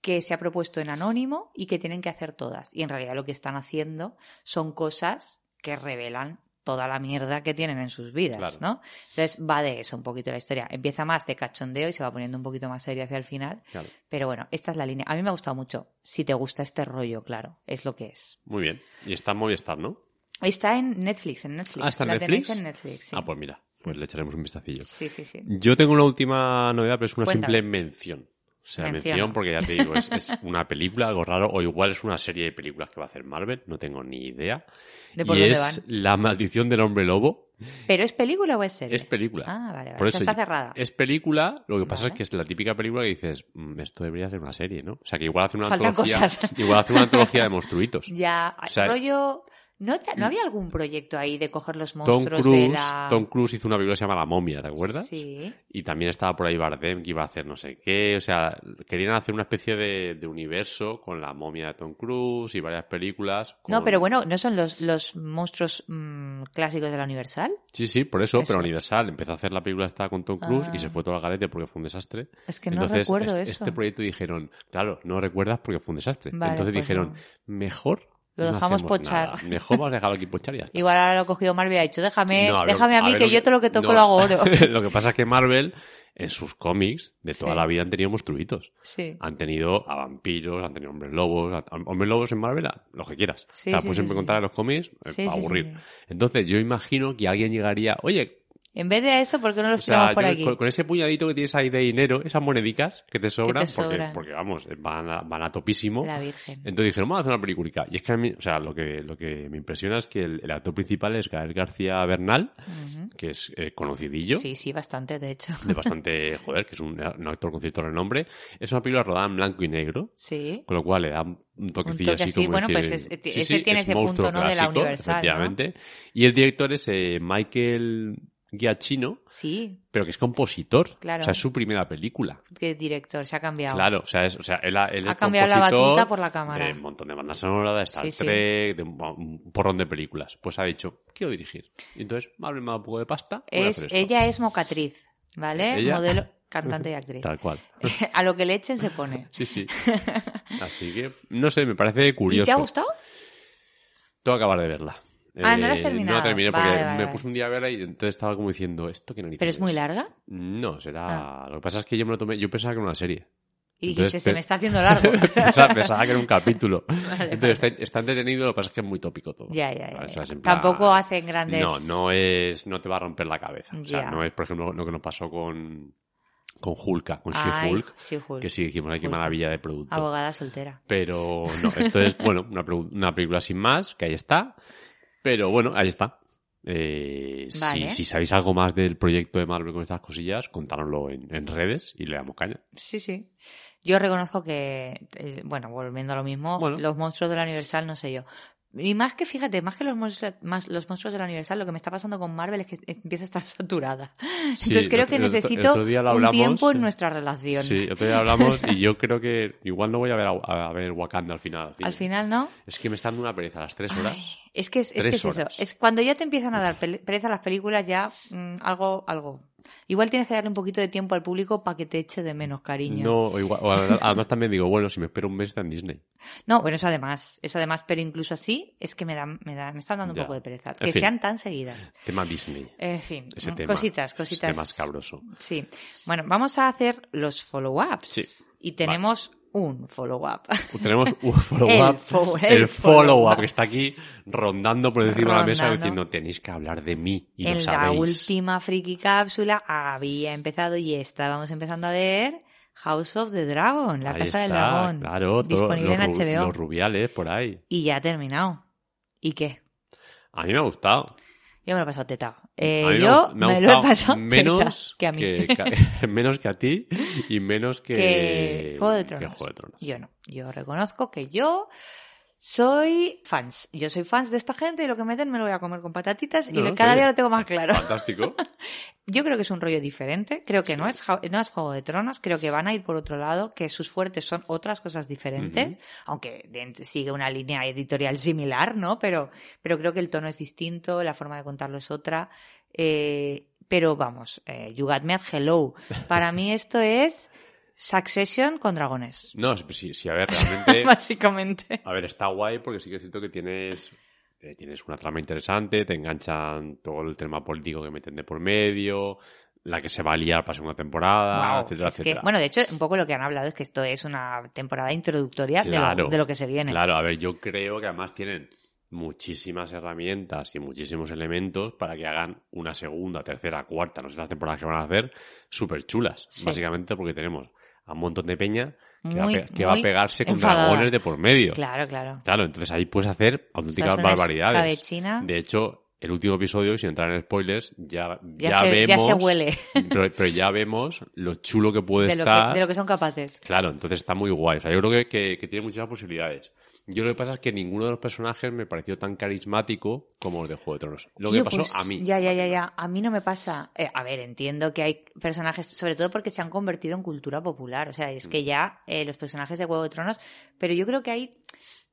que se ha propuesto en anónimo y que tienen que hacer todas. Y en realidad lo que están haciendo son cosas que revelan toda la mierda que tienen en sus vidas, Claro. ¿no? Entonces va de eso un poquito la historia. Empieza más de cachondeo y se va poniendo un poquito más seria hacia el final. Claro. Pero bueno, esta es la línea. A mí me ha gustado mucho. Si te gusta este rollo, claro, es lo que es. Muy bien. Y está en Movistar, ¿no? Está en Netflix, en Netflix. Ah, ¿está en la Netflix? tenéis en Netflix, sí. Ah, pues mira, pues le echaremos un vistacillo. Sí, sí, sí. Yo tengo una última novedad, pero es una Cuéntame. simple mención. O sea, Menciona. mención porque ya te digo, es, es una película, algo raro, o igual es una serie de películas que va a hacer Marvel, no tengo ni idea. ¿De por y dónde es van? La maldición del hombre lobo. ¿Pero es película o es serie? Es película. Ah, vale, vale. Por eso está cerrada. Es película, lo que pasa Vale. es que es la típica película que dices, "Mm, esto debería ser una serie, ¿no? O sea, que igual hace una Faltan antología, cosas. igual hace una antología de monstruitos. Ya, O sea, rollo... ¿No, te- ¿No había algún proyecto ahí de coger los Tom monstruos de la... Tom Cruise hizo una película que se llama La momia, ¿te acuerdas? Sí. Y también estaba por ahí Bardem que iba a hacer no sé qué. O sea, querían hacer una especie de, de universo con la momia de Tom Cruise y varias películas. No, pero bueno, ¿no son los, los monstruos mm, clásicos de la Universal? Sí, sí, por eso, Eso. pero Universal empezó a hacer la película esta con Tom Cruise Ah. y se fue todo al garete porque fue un desastre. Es que no Entonces, recuerdo es- eso. este proyecto dijeron, claro, no recuerdas porque fue un desastre. Vale, Entonces pues dijeron, no. mejor. Lo no dejamos pochar. nada. Mejor vamos a dejarlo aquí pochar y ya está. Igual ahora lo ha cogido Marvel y ha dicho, déjame, No, a ver, déjame a mí que yo todo lo que toco no. lo hago oro. lo que pasa es que Marvel, en sus cómics, de toda Sí. la vida han tenido monstruitos. Sí. Han tenido a vampiros, han tenido hombres lobos, a- hombres lobos en Marvel, a- lo que quieras. Sí, o sea, sí, puedes sí, encontrar en los cómics eh, para aburrir. Entonces yo imagino que alguien llegaría, oye, En vez de eso, ¿por qué no o los sea, tiramos por yo aquí? con, con ese puñadito que tienes ahí de dinero, esas monedicas que te sobran, te porque, sobran. porque vamos, van a, van a topísimo. La Virgen. Entonces dijeron, vamos a hacer una película. Y es que a mí, o sea, lo que, lo que me impresiona es que el, el actor principal es Gael García Bernal, que es eh, conocidillo. Sí, sí, bastante, de hecho. de bastante, joder, que es un, un actor con cierto renombre. Es una película rodada en blanco y negro, Sí. con lo cual le da un toquecillo Un toque así así, como bueno, decir- pues es- sí, ese sí, tiene es ese punto, ¿no? de la clásico, Universal, ¿no? Efectivamente. Y el director es eh, Michael Giacchino, Sí, pero que es compositor. Claro. O sea, es su primera película. que director, se ha cambiado. Claro, o sea, es, o sea él, él Ha cambiado la batuta por la cámara. De un montón de bandas sonoras, de Star Sí, sí. Trek, de un, un porrón de películas. Pues ha dicho, quiero dirigir. Y entonces, Marvel me ha dado un poco de pasta. Es, ella es mocatriz, ¿vale? ¿Ella? Modelo, cantante y actriz. Tal cual. a lo que le echen se pone. Sí, sí. Así que, no sé, me parece curioso. ¿Y te ha gustado? Tengo que acabar de verla. Ah, ¿no la has Eh, terminado? No la terminé porque Vale, vale, me vale. puse un día a verla y entonces estaba como diciendo, ¿esto qué narices ¿Pero es muy larga? No, será... Ah. Lo que pasa es que yo me lo tomé... Yo pensaba que era una serie. Y dijiste, se me está haciendo largo. pensaba, pensaba que era un capítulo. Vale, Entonces está, está entretenido, lo que pasa es que es muy tópico todo. Ya, ya, ya, ¿Vale? Plan- Tampoco hacen grandes... No, no es... No te va a romper la cabeza. O sea, no es, por ejemplo, lo que nos pasó con... Con Hulka, con She-Hulk. She-Hulk. Que sí dijimos, qué maravilla de producto. Abogada soltera. Pero no, esto es, bueno, una, una película sin más, que ahí está. Pero bueno, ahí está. Eh, si- Vale. si, sabéis algo más del proyecto de Marvel con estas cosillas, contárnoslo en, en redes y le damos caña. Sí, sí. Yo reconozco que, eh, bueno, volviendo a lo mismo, Bueno. los monstruos de la Universal, no sé yo. Y más que, fíjate, más que los monstruos, más los monstruos de la Universal, lo que me está pasando con Marvel es que empiezo a estar saturada. Sí, Entonces creo que necesito otro día lo un tiempo en nuestra relación. Sí, otro día hablamos y yo creo que igual no voy a ver, a, a ver Wakanda al final. al final, ¿no? Es que me está dando una pereza a las tres horas. Ay, es que es, es, que es eso. Es cuando ya te empiezan a dar pereza las películas, ya mm, algo, algo. Igual tienes que darle un poquito de tiempo al público para que te eche de menos cariño. No, o igual, o además, también digo, bueno, si me espero un mes está en Disney. No, bueno, eso además, eso además, pero incluso así es que me da, me da, me están dando un Ya. poco de pereza. En Que fin. sean tan seguidas. Tema Disney. En fin, Ese tema. cositas, cositas. Tema escabroso. Sí. Bueno, vamos a hacer los follow-ups. Sí. Y tenemos un follow-up. Tenemos un follow-up. El fo- El, el follow-up que está aquí rondando por encima de la mesa diciendo tenéis que hablar de mí y lo en la sabéis. última friki cápsula había empezado y estábamos empezando a ver House of the Dragon, la Ahí casa del dragón. Claro, todo- disponible los, en HBO. los rubiales por ahí. Y ya ha terminado. ¿Y qué? A mí me ha gustado. Yo me lo he pasado tetado. Eh, yo me me, lo he pasado menos que a mí. que- menos que a ti y menos que, que Juego de que Tronos. Juego de Tronos. Yo no. Yo reconozco que yo soy fans. Yo soy fans de esta gente y lo que meten me lo voy a comer con patatitas y No, cada día lo tengo más claro. Fantástico. Yo creo que es un rollo diferente. Creo que no es, no es Juego de Tronos. Creo que van a ir por otro lado, que sus fuertes son otras cosas diferentes. Aunque sigue una línea editorial similar, ¿no? Pero, pero creo que el tono es distinto, la forma de contarlo es otra. Eh, pero vamos, eh, You Got Me at Hello. Para mí esto es Succession con dragones. No, sí, sí, a ver, realmente. Básicamente. A ver, está guay porque sí que es cierto que tienes, eh, tienes una trama interesante, te enganchan todo el tema político que meten de por medio, la que se va a liar para segunda temporada, Guau, etcétera, que- etcétera. bueno, de hecho, un poco lo que han hablado es que esto es una temporada introductoria de, lo, de lo que se viene. Claro, a ver, yo creo que además tienen muchísimas herramientas y muchísimos elementos para que hagan una segunda, tercera, cuarta, no sé las temporadas que van a hacer, súper chulas. Sí. Básicamente porque tenemos a un montón de peña que, va, Muy, que va a pegarse con enfadada. dragones de por medio. Claro, claro. Claro, entonces ahí puedes hacer auténticas barbaridades. escabechina. De hecho, el último episodio, sin entrar en spoilers, ya, Ya, ya, se, vemos. ya se huele Pero, pero ya vemos lo chulo que puede de lo, estar. que, de lo que son capaces. Claro, entonces está muy guay. O sea, yo creo que, que, que tiene muchas posibilidades. Yo lo que pasa es que ninguno de los personajes me pareció tan carismático como el de Juego de Tronos. Lo Tío, que pasó pues, a mí. Ya, ya, ya, ya. A mí no me pasa. Eh, a ver, entiendo que hay personajes, sobre todo porque se han convertido en cultura popular. O sea, es Mm. que ya eh, los personajes de Juego de Tronos. Pero yo creo que hay.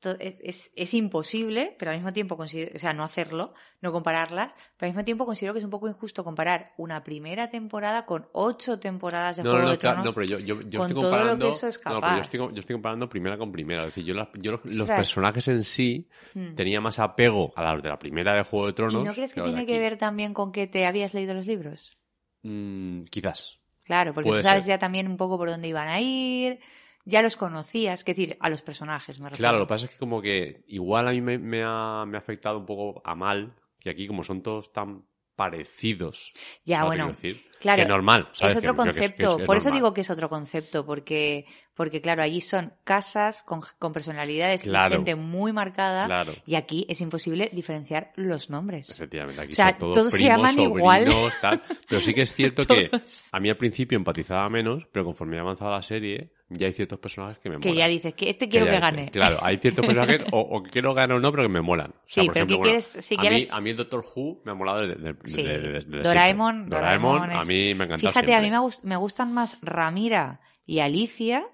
Es, es, imposible, pero al mismo tiempo considero, o sea, no hacerlo, no compararlas, pero al mismo tiempo considero que es un poco injusto comparar una primera temporada con ocho temporadas de No, no, Juego no, de claro, Tronos. no, pero yo, yo, yo estoy todo lo que comparando. eso es no, pero yo estoy, yo estoy comparando primera con primera. Es decir, yo, la- yo los, personajes en sí Hmm. tenía más apego a los de la primera de Juego de Tronos. ¿Y no crees que de tiene que ver también con que te habías leído los libros? Mm, quizás. Claro, porque Puede tú sabes ser. ya también un poco por dónde iban a ir, ya los conocías, es decir, a los personajes me refiero. Claro, lo que pasa es que como que igual a mí me, me ha, me ha afectado un poco a mal, que aquí como son todos tan parecidos. Ya, ¿sabes lo que bueno, decir? claro, Que normal, ¿sabes? es otro Que- que- que es- que es- concepto, por eso digo que es otro concepto, porque, porque claro, allí son casas con, con personalidades Claro. y gente muy marcada, Claro. y aquí es imposible diferenciar los nombres. Efectivamente, aquí O sea, son todos, todos se primos, llaman igual. sobrinos, tal. Pero sí que es cierto que a mí al principio empatizaba menos, pero conforme ha avanzado la serie, ya hay ciertos personajes que me Que molan. ya dices que este quiero que dices, gane. Claro, hay ciertos personajes, o, o que quiero ganar o no, pero que me molan. O sea, Sí, por pero ejemplo, ¿qué bueno, quieres- si a, quieres- mí, a mí el Doctor Who me ha molado desde, desde- Sí. desde siempre. Doraemon, Doraemon, Doraemon a es- mí me encanta Fíjate, a mí me, me gustan más Ramira y Alicia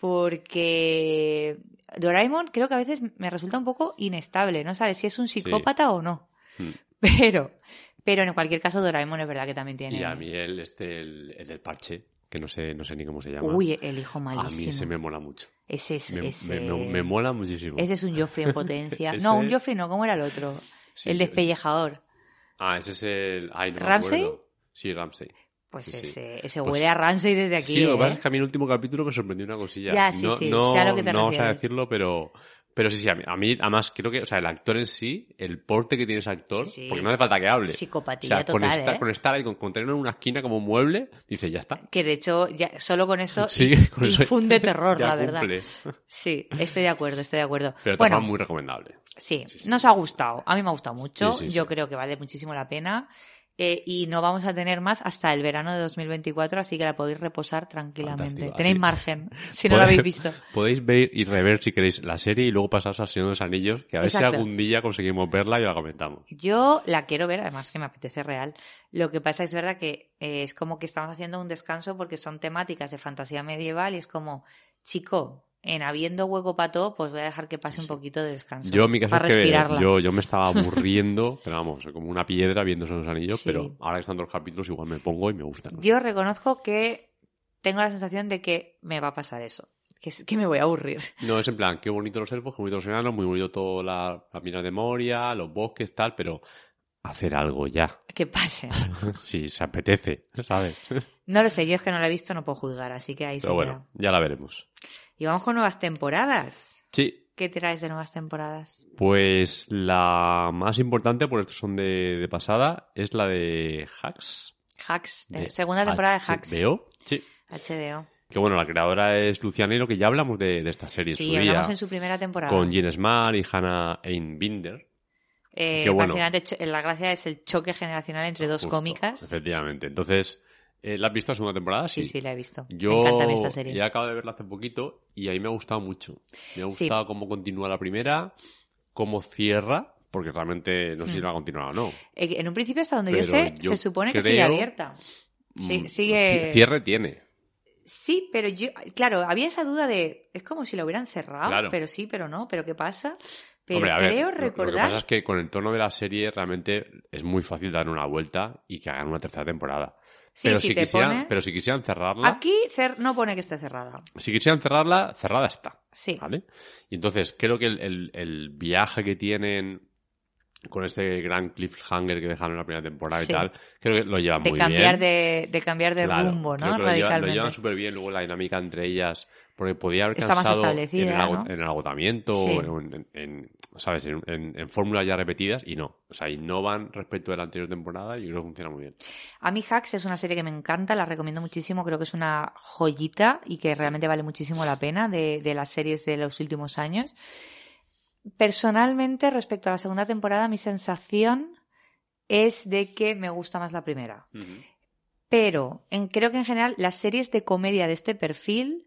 porque Doraemon creo que a veces me resulta un poco inestable, no sabes si es un psicópata o no. Mm. Pero, pero en cualquier caso Doraemon es verdad que también tiene... Y a mí el, este, el, el del parche, que no sé, no sé ni cómo se llama. Uy, el hijo a malísimo. mí ese me mola mucho. Ese es... Me, ese... me- me- me mola muchísimo. ese es un Joffrey en potencia. Ese- No, un Joffrey no, ¿cómo era el otro? Sí, el despellejador. Ah, ese es el... Ay, no me ¿Ramsay? acuerdo. Sí, Ramsey. Pues Sí, ese, ese Pues- huele a Ramsey desde aquí. Sí, lo que ¿eh? pasa es que a mí el último capítulo me sorprendió una cosilla. Ya, sí, no, sí, no, sé a lo que te no vamos a decirlo, pero, Pero sí, sí, a mí, a mí, además creo que, o sea, el actor en sí, el porte que tiene ese actor, Sí, sí. porque no hace falta que hable. Psicopatía o sea, con total, estar, ¿eh? con estar ahí, con, con tenerlo en una esquina como mueble, dice, ya está. Que de hecho, ya, solo con eso Sí, con eso infunde terror, la verdad. cumple. Sí, estoy de acuerdo, estoy de acuerdo. Pero bueno, bueno, muy recomendable. sí, nos ha gustado. A mí me ha gustado mucho. Yo creo que vale muchísimo la pena. Eh, y no vamos a tener más hasta el verano de 2024, así que la podéis reposar tranquilamente. Fantástico, Tenéis así. margen, si no la habéis visto. Podéis ver y rever si queréis la serie y luego pasaros al Señor de los Anillos, que a ver si algún día conseguimos verla y la comentamos. Yo la quiero ver, además que me apetece real. Lo que pasa es verdad que eh, es como que estamos haciendo un descanso porque son temáticas de fantasía medieval y es como, chico, en habiendo hueco para todo, pues voy a dejar que pase un poquito de descanso. Yo en mi caso para es que respirarla. yo, yo me estaba aburriendo, pero vamos, como una piedra viendo los Anillos, Sí. pero ahora que están dos capítulos igual me pongo y me gustan. Yo reconozco que tengo la sensación de que me va a pasar eso. Que, es- que me voy a aburrir. No, es en plan, qué bonito los elfos, qué bonito los enanos, muy bonito toda la, la mina de Moria, los bosques, tal, pero hacer algo ya. Que pase. si se apetece, ¿sabes? No lo sé, yo es que no la he visto, no puedo juzgar, así que ahí se Pero queda. bueno, ya la veremos. Y vamos con nuevas temporadas. Sí, ¿Qué traes de nuevas temporadas? pues la más importante, por estos son de, de pasada, es la de Hacks. Hacks, de- de segunda temporada de Hacks. HBO. Sí. HBO. Que bueno, la creadora es Luciana Hilo, que ya hablamos de, de esta serie en Sí, su día. hablamos en su primera temporada. Con Jen Smart y Hannah Einbinder. Eh, Qué bueno. básicamente, la gracia es el choque generacional entre dos Justo, cómicas. Efectivamente. Entonces, eh, ¿la has visto la segunda temporada? Sí, sí, la he visto. Yo Me encanta a mí esta serie. ya acabo de verla hace poquito y ahí me ha gustado mucho. Me ha Sí. gustado cómo continúa la primera, cómo cierra, porque realmente no sé si Hmm. va a continuar o no. Eh, En un principio, hasta donde yo sé, yo se supone que creo- sigue abierta. Sí, Mm, sigue- ci- Cierre tiene. Sí, pero yo, claro, había esa duda de, es como si lo hubieran cerrado, Claro. pero sí, pero no, pero ¿qué pasa? Pero Hombre, a ver, creo lo- que recordar, pasa es que con el tono de la serie realmente es muy fácil dar una vuelta y que hagan una tercera temporada. sí, pero, si quisieran, pones- pero si quisieran cerrarla, aquí cer- no pone que esté cerrada. si quisieran cerrarla, cerrada está. Sí, ¿Vale? Y entonces creo que el, el- el viaje que tienen con este gran cliffhanger que dejaron en la primera temporada Sí. y tal, creo que lo llevan de muy cambiar bien. de, de cambiar de Claro, rumbo, creo ¿no? lo llevan- Lo llevan súper bien, luego la dinámica entre ellas, porque podía haber cansado en, el, ago- ¿no? en el agotamiento, Sí. en, ¿sabes? En, en- en fórmulas ya repetidas, y no. O sea, innovan respecto de la anterior temporada y creo que funciona muy bien. A mí Hacks es una serie que me encanta, la recomiendo muchísimo, creo que es una joyita y que realmente vale muchísimo la pena de, de las series de los últimos años. Personalmente, respecto a la segunda temporada, mi sensación es de que me gusta más la primera. Pero en- creo que en general las series de comedia de este perfil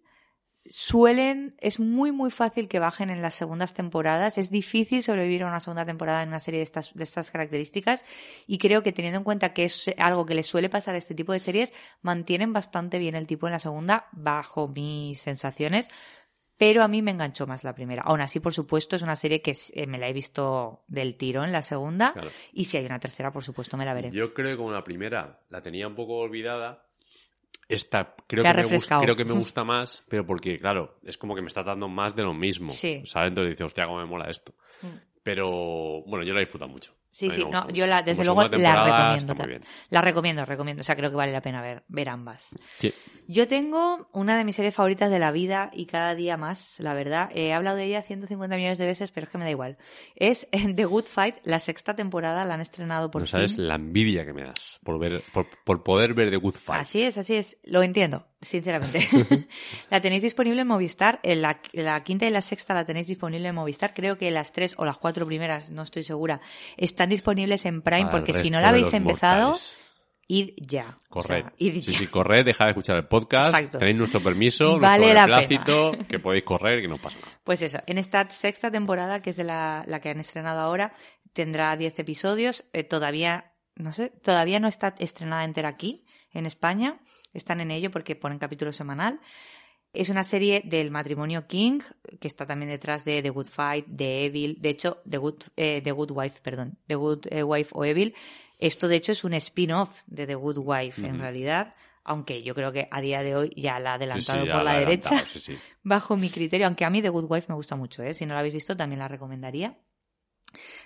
suelen, es muy muy fácil que bajen en las segundas temporadas, es difícil sobrevivir a una segunda temporada en una serie de estas, de estas características y creo que teniendo en cuenta que es algo que le suele pasar a este tipo de series, mantienen bastante bien el tipo en la segunda, bajo mis sensaciones, pero a mí me enganchó más la primera. Aún así, por supuesto, es una serie que eh, me la he visto del tirón la segunda Claro. y si hay una tercera, por supuesto, me la veré. Yo creo que como la primera la tenía un poco olvidada, esta creo que, me gusta, creo que me gusta más, pero porque, claro, es como que me está dando más de lo mismo. Sí. ¿Sabes? Entonces dices, hostia, cómo me mola esto. Mm. Pero, bueno, yo la he disfrutado mucho. Sí, sí, no, yo la, desde luego la recomiendo. La recomiendo, recomiendo. O sea, creo que vale la pena ver, ver ambas. Sí. Yo tengo una de mis series favoritas de la vida y cada día más, la verdad. He hablado de ella 150 millones de veces, pero es que me da igual. Es The Good Fight, la sexta temporada, la han estrenado por no fin. sabes la envidia que me das por ver, por, por poder ver The Good Fight. Así es, así es. Lo entiendo, sinceramente. la tenéis disponible en Movistar. En la, la quinta y la sexta la tenéis disponible en Movistar. Creo que las tres o las cuatro primeras, no estoy segura, están disponibles en Prime, Para porque si no la habéis empezado, mortales. id ya. O Corred. sea, id sí, ya. sí, corred, dejad de escuchar el podcast. Exacto. Tenéis nuestro permiso, Vale nuestro la beneplácito, que podéis correr, que no pasa nada. Pues eso, en esta sexta temporada, que es de la, la que han estrenado ahora, tendrá 10 episodios. Eh, todavía, no sé, todavía no está estrenada entera aquí, en España. Están en ello porque ponen capítulo semanal. Es una serie del matrimonio King, que está también detrás de The Good Fight, de Evil, de hecho, The Good, eh, The Good Wife, perdón, The Good eh, Wife o Evil. Esto, de hecho, es un spin-off de The Good Wife, en realidad, aunque yo creo que a día de hoy ya la ha Sí, sí, adelantado por la derecha sí. bajo mi criterio, aunque a mí The Good Wife me gusta mucho, ¿eh? si no la habéis visto también la recomendaría.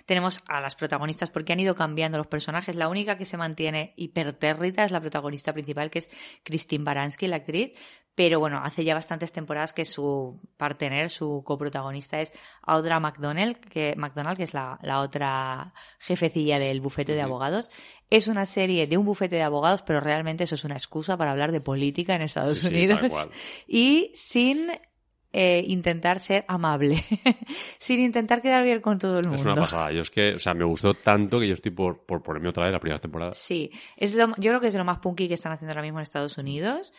Tenemos a las protagonistas porque han ido cambiando los personajes. La única que se mantiene hipertérrita es la protagonista principal, que es Christine Baranski, la actriz. Pero bueno, hace ya bastantes temporadas que su partener, su coprotagonista es Audra McDonald, que, McDonald, que es la, la otra jefecilla del bufete de abogados. Es una serie de un bufete de abogados, pero realmente eso es una excusa para hablar de política en Estados Sí, sí, Unidos cual. y sin eh, intentar ser amable, sin intentar quedar bien con todo el mundo. Es una pasada. Yo es que, o sea, me gustó tanto que yo estoy por, por ponerme otra vez la primera temporada. Sí, es lo- yo creo que es lo más punky que están haciendo ahora mismo en Estados Unidos.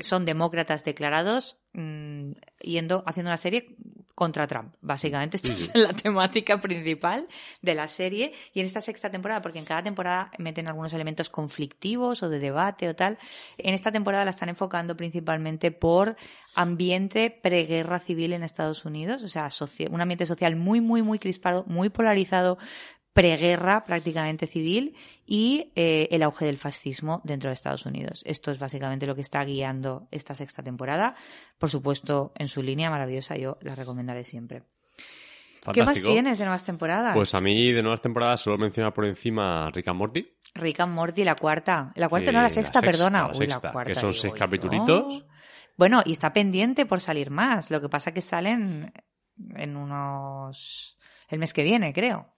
Son demócratas declarados mm, yendo haciendo una serie contra Trump. Básicamente, esta Sí, es la temática principal de la serie. Y en esta sexta temporada, porque en cada temporada meten algunos elementos conflictivos o de debate o tal, en esta temporada la están enfocando principalmente por ambiente preguerra civil en Estados Unidos, o sea, un ambiente social muy, muy, muy crispado, muy polarizado, preguerra prácticamente civil y eh, el auge del fascismo dentro de Estados Unidos. Esto es básicamente lo que está guiando esta sexta temporada. Por supuesto, en su línea maravillosa, yo la recomendaré siempre. ¿Qué más tienes de nuevas temporadas? Pues a mí de nuevas temporadas solo mencionar por encima Rick and Morty. Rick and Morty, la cuarta. La cuarta Eh, no, la la sexta, perdona. la Uy, sexta, la cuarta. que son seis yo. capitulitos. Bueno, y está pendiente por salir más. Lo que pasa que salen en unos... el mes que viene, creo.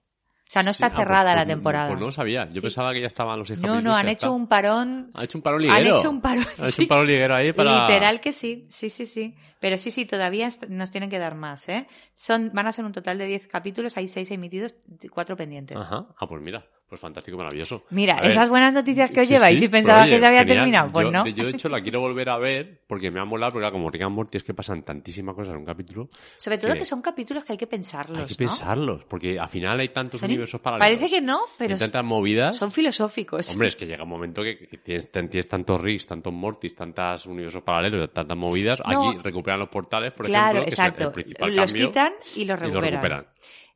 O sea, no Sí, está ah, pues- cerrada pues la no- temporada. Pues no lo sabía. Yo Sí. pensaba que ya estaban los seis no, no, han hecho está. un parón Han hecho un parón Han liguero. hecho un parón. Han hecho un parón liguero ahí para... Literal que sí, sí, sí, sí. Pero sí, sí, todavía nos tienen que dar más, ¿eh? Son, van a ser un total de 10 capítulos, hay 6 emitidos, 4 pendientes. Ajá. Ah, pues mira. Pues fantástico, maravilloso. Mira, A ver, esas buenas noticias que os lleváis sí, y pensaba pero, oye, que ya había genial. terminado, pues yo, no. Yo, de hecho, la quiero volver a ver porque me ha molado, porque claro, como Rick and Morty es que pasan tantísimas cosas en un capítulo. Sobre todo que- que son capítulos que hay que pensarlos, hay que ¿no? pensarlos, porque al final hay tantos Son- universos paralelos. Parece que no, pero hay tantas movidas. son filosóficos. Hombre, es que llega un momento que, que tienes, tienes tantos Ricks, tantos Mortis, tantos universos paralelos, tantas movidas. No. Aquí recuperan los portales, por claro, ejemplo, que es el- exacto. principal los quitan y los y los recuperan. recuperan.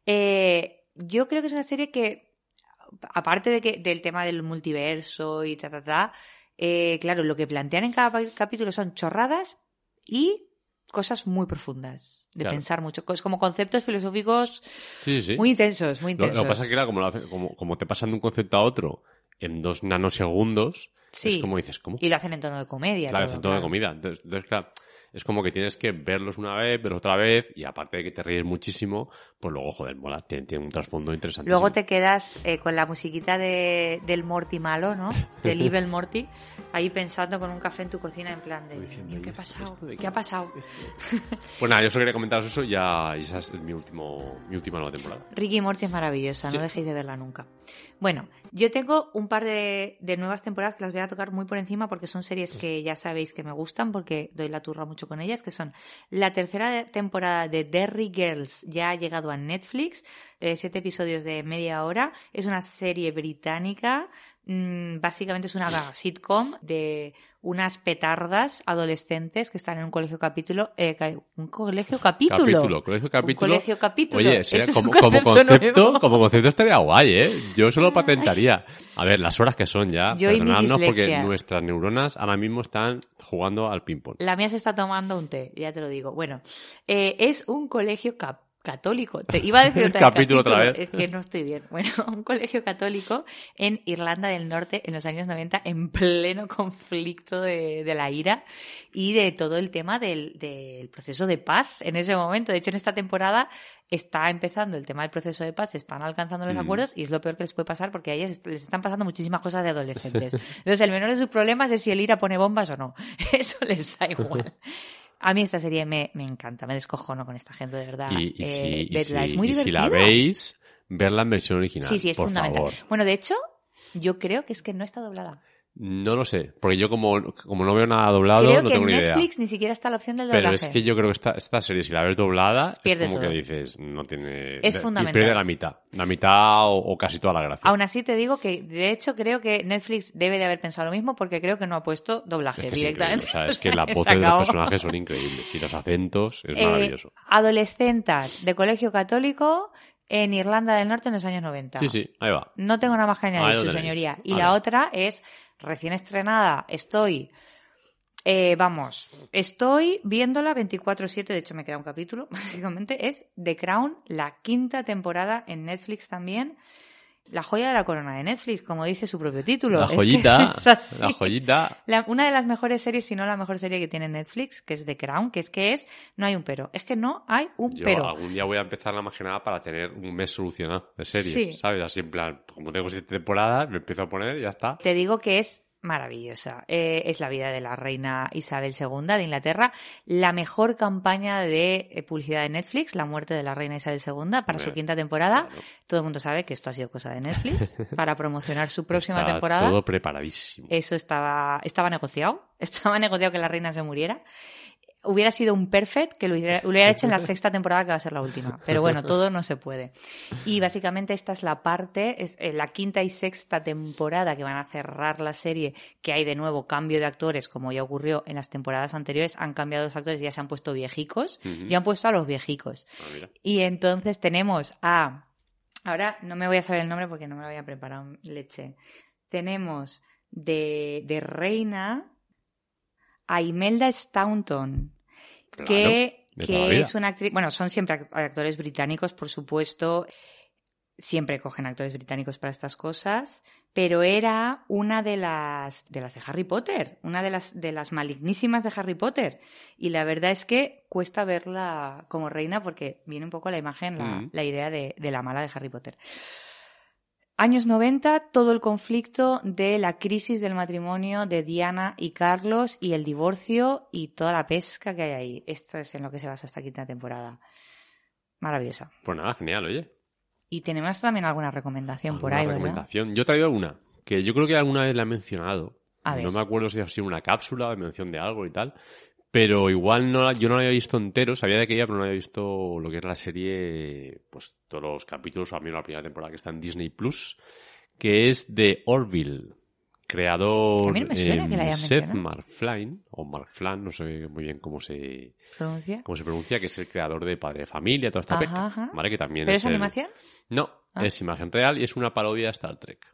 Eh, yo creo que es una serie que, aparte de que, del tema del multiverso y ta, ta, ta, eh, claro, lo que plantean en cada capítulo son chorradas y cosas muy profundas, de Claro. pensar mucho. Es como conceptos filosóficos Sí, sí. muy intensos, muy intensos. lo que pasa es que, claro, como, lo como, como te pasan de un concepto a otro en dos nanosegundos, Sí. es como dices, ¿cómo? Y lo hacen en tono de comedia. Claro, todo, hacen todo de comida. Entonces, entonces, claro, es como que tienes que verlos una vez, verlos otra vez, y aparte de que te ríes muchísimo, pues luego, joder, mola, tiene, tiene un trasfondo interesante. Luego te quedas eh, con la musiquita de, del Morty malo, ¿no? Del Evil Morty, ahí pensando con un café en tu cocina en plan de, Diciendo, "Dios, ¿qué ha "¿Y esto- pasado? ¿Qué qué ha pasado? Pues nada, yo solo quería comentaros eso y ya y esa es mi, último, mi última nueva temporada. Ricky y Morty es maravillosa, Sí. no dejéis de verla nunca. Bueno, yo tengo un par de, de nuevas temporadas que las voy a tocar muy por encima porque son series que ya sabéis que me gustan porque doy la turra mucho con ellas, que son la tercera temporada de Derry Girls, ya ha llegado a Netflix, eh, siete episodios de media hora, es una serie británica, mm, básicamente es una sitcom de unas petardas adolescentes que están en un colegio capítulo, eh, un colegio capítulo. Capítulo, colegio capítulo. Un colegio capítulo. Oye, sería Este es un como, como concepto concepto, nuevo. como concepto estaría guay, ¿eh? Yo eso lo patentaría. A ver, las horas que son ya, Yo perdonadnos porque nuestras neuronas ahora mismo están jugando al ping-pong. La mía se está tomando un té, ya te lo digo. Bueno, eh, es un colegio cap- católico. Te iba a decir otra vez Capítulo otra vez. Es que no estoy bien. Bueno, un colegio católico en Irlanda del Norte en los años 90 en pleno conflicto de, de la ira y de todo el tema del, del proceso de paz en ese momento. De hecho, en esta temporada está empezando el tema del proceso de paz, están alcanzando los Mm. acuerdos y es lo peor que les puede pasar porque a ellas les están pasando muchísimas cosas de adolescentes. Entonces, el menor de sus problemas es si el IRA pone bombas o no. Eso les da igual. A mí esta serie me, me encanta, me descojono con esta gente, de verdad. Y, y Eh, si, y si- es muy y si la veis, verla en versión original. Sí, sí, es por fundamental. favor. Bueno, de hecho, yo creo que es que no está doblada. No lo sé, porque yo como, como no veo nada doblado, creo no que tengo en ni idea. Netflix ni siquiera está la opción del Pero doblaje. es que yo creo que esta, esta serie, si la ves doblada, Pierde es como todo. que dices, no tiene... Es y fundamental. pierde la mitad. La mitad o, o casi toda la gracia. Aún así te digo que, de hecho, creo que Netflix debe de haber pensado lo mismo porque creo que no ha puesto doblaje Es que directamente. O sea, es que las voces de los personajes son increíbles. Y los acentos es Eh, maravilloso. adolescentas de colegio católico en Irlanda del Norte en los años 90. Sí, sí, ahí va. No tengo nada más que añadir, su tenéis. señoría. Y la otra es recién estrenada. Estoy Eh, vamos, estoy viéndola 24-7, de hecho me queda un capítulo, básicamente, es The Crown, la quinta temporada en Netflix también. La joya de la corona de Netflix, como dice su propio título. La Es que joyita, es la joyita. La- una de las mejores series, si no la mejor serie que tiene Netflix, que es The Crown, que es que es, no hay un pero. Es que no hay un Yo pero. algún día voy a empezar la más que nada para tener un mes solucionado de series, Sí. ¿sabes? Así en plan, como tengo siete temporadas, me empiezo a poner y ya está. Te digo que es maravillosa. Eh, es la vida de la reina Isabel II de Inglaterra. La mejor campaña de eh, publicidad de Netflix, la muerte de la reina Isabel II, para su quinta temporada. Claro. Todo el mundo sabe que esto ha sido cosa de Netflix para promocionar su próxima Está temporada. Todo preparadísimo. Eso estaba, estaba negociado. Estaba negociado que la reina se muriera. Hubiera sido un perfect que lo hubiera, lo hubiera hecho en la sexta temporada que va a ser la última. Pero bueno, todo no se puede. Y básicamente esta es la parte, es eh, la quinta y sexta temporada que van a cerrar la serie, que hay de nuevo cambio de actores, como ya ocurrió en las temporadas anteriores. Han cambiado los actores y ya se han puesto viejicos. Y han puesto a los viejicos. Ah. Y entonces tenemos a. Ahora no me voy a saber el nombre porque no me lo había preparado, leche. Tenemos de, de Reina a Imelda Staunton, Claro, que, que es una actriz. Bueno, son siempre act- actores británicos, por supuesto. Siempre cogen actores británicos para estas cosas, pero era una de las de las de Harry Potter, una de las de las malignísimas de Harry Potter. Y la verdad es que cuesta verla como reina porque viene un poco la imagen, la, Mm. la idea de, de la mala de Harry Potter. Años 90, todo el conflicto de la crisis del matrimonio de Diana y Carlos y el divorcio y toda la pesca que hay ahí. Esto es en lo que se basa esta quinta temporada. Maravillosa. Pues nada, genial, oye. Y tenemos también alguna recomendación por ahí, ¿Alguna ¿verdad? recomendación? Yo he traído una, que yo creo que alguna vez la he mencionado. A ver. No me acuerdo si ha sido una cápsula de mención de algo y tal. Pero igual no la- yo no la había visto entero, sabía de que ella, pero no había visto lo que era la serie, pues todos los capítulos, o al menos la primera temporada que está en Disney Plus, que es de Orville, creador hayan Seth. MacFarlane, o MacFarlane, no sé muy bien cómo se, ¿Pronuncia? cómo se pronuncia, que es el creador de Padre de Familia, toda esta Ajá. ¿vale? Que también ¿Pero es es el- animación? No, Ah. es imagen real y es una parodia de Star Trek.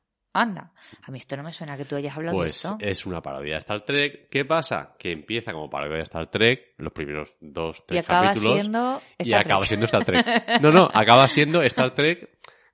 Anda. A mí esto no me suena que tú hayas hablado Pues de esto. es una parodia de Star Trek. ¿Qué pasa? Que empieza como parodia de Star Trek, los primeros dos, y tres acaba capítulos. siendo y Star acaba Trek. siendo Star Trek. No, no, acaba siendo Star Trek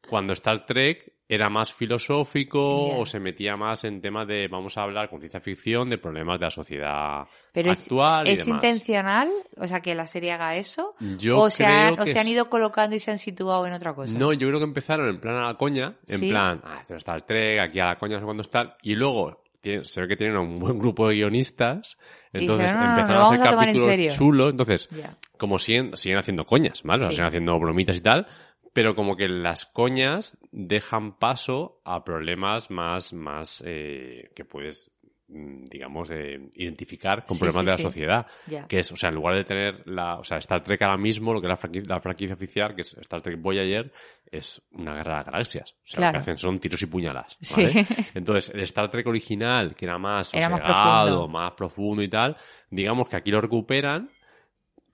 cuando Star Trek era más filosófico o se metía más en temas de, vamos a hablar con ciencia ficción, de problemas de la sociedad Pero es, actual y ¿es demás. intencional? O sea, que la serie haga eso. Yo o se, han, o se han ido colocando y se han situado en otra cosa. No, yo creo que empezaron en plan a la coña, en Sí. plan, ah, esto es Star Trek, aquí a la coña, no sé cuándo está, y luego tiene- se ve que tienen un buen grupo de guionistas, entonces dijeron, "No, no, no, empezaron a hacer a capítulos serio". chulos, entonces, como siguen, siguen haciendo coñas, ¿vale? O sea, Sí. siguen haciendo bromitas y tal, pero como que las coñas dejan paso a problemas más, más eh, que puedes, mm, digamos, eh, identificar con Sí, problemas sí, de la sí. sociedad Ya. que es, o sea, en lugar de tener la, o sea, Star Trek ahora mismo, lo que es la franquicia, la franquicia oficial, que es Star Trek Voyager, es una guerra de galaxias. O sea, lo Claro. que hacen son tiros y puñalas, Sí. ¿vale? Entonces, el Star Trek original, que era más Era más sosegado, profundo. más profundo y tal, digamos que aquí lo recuperan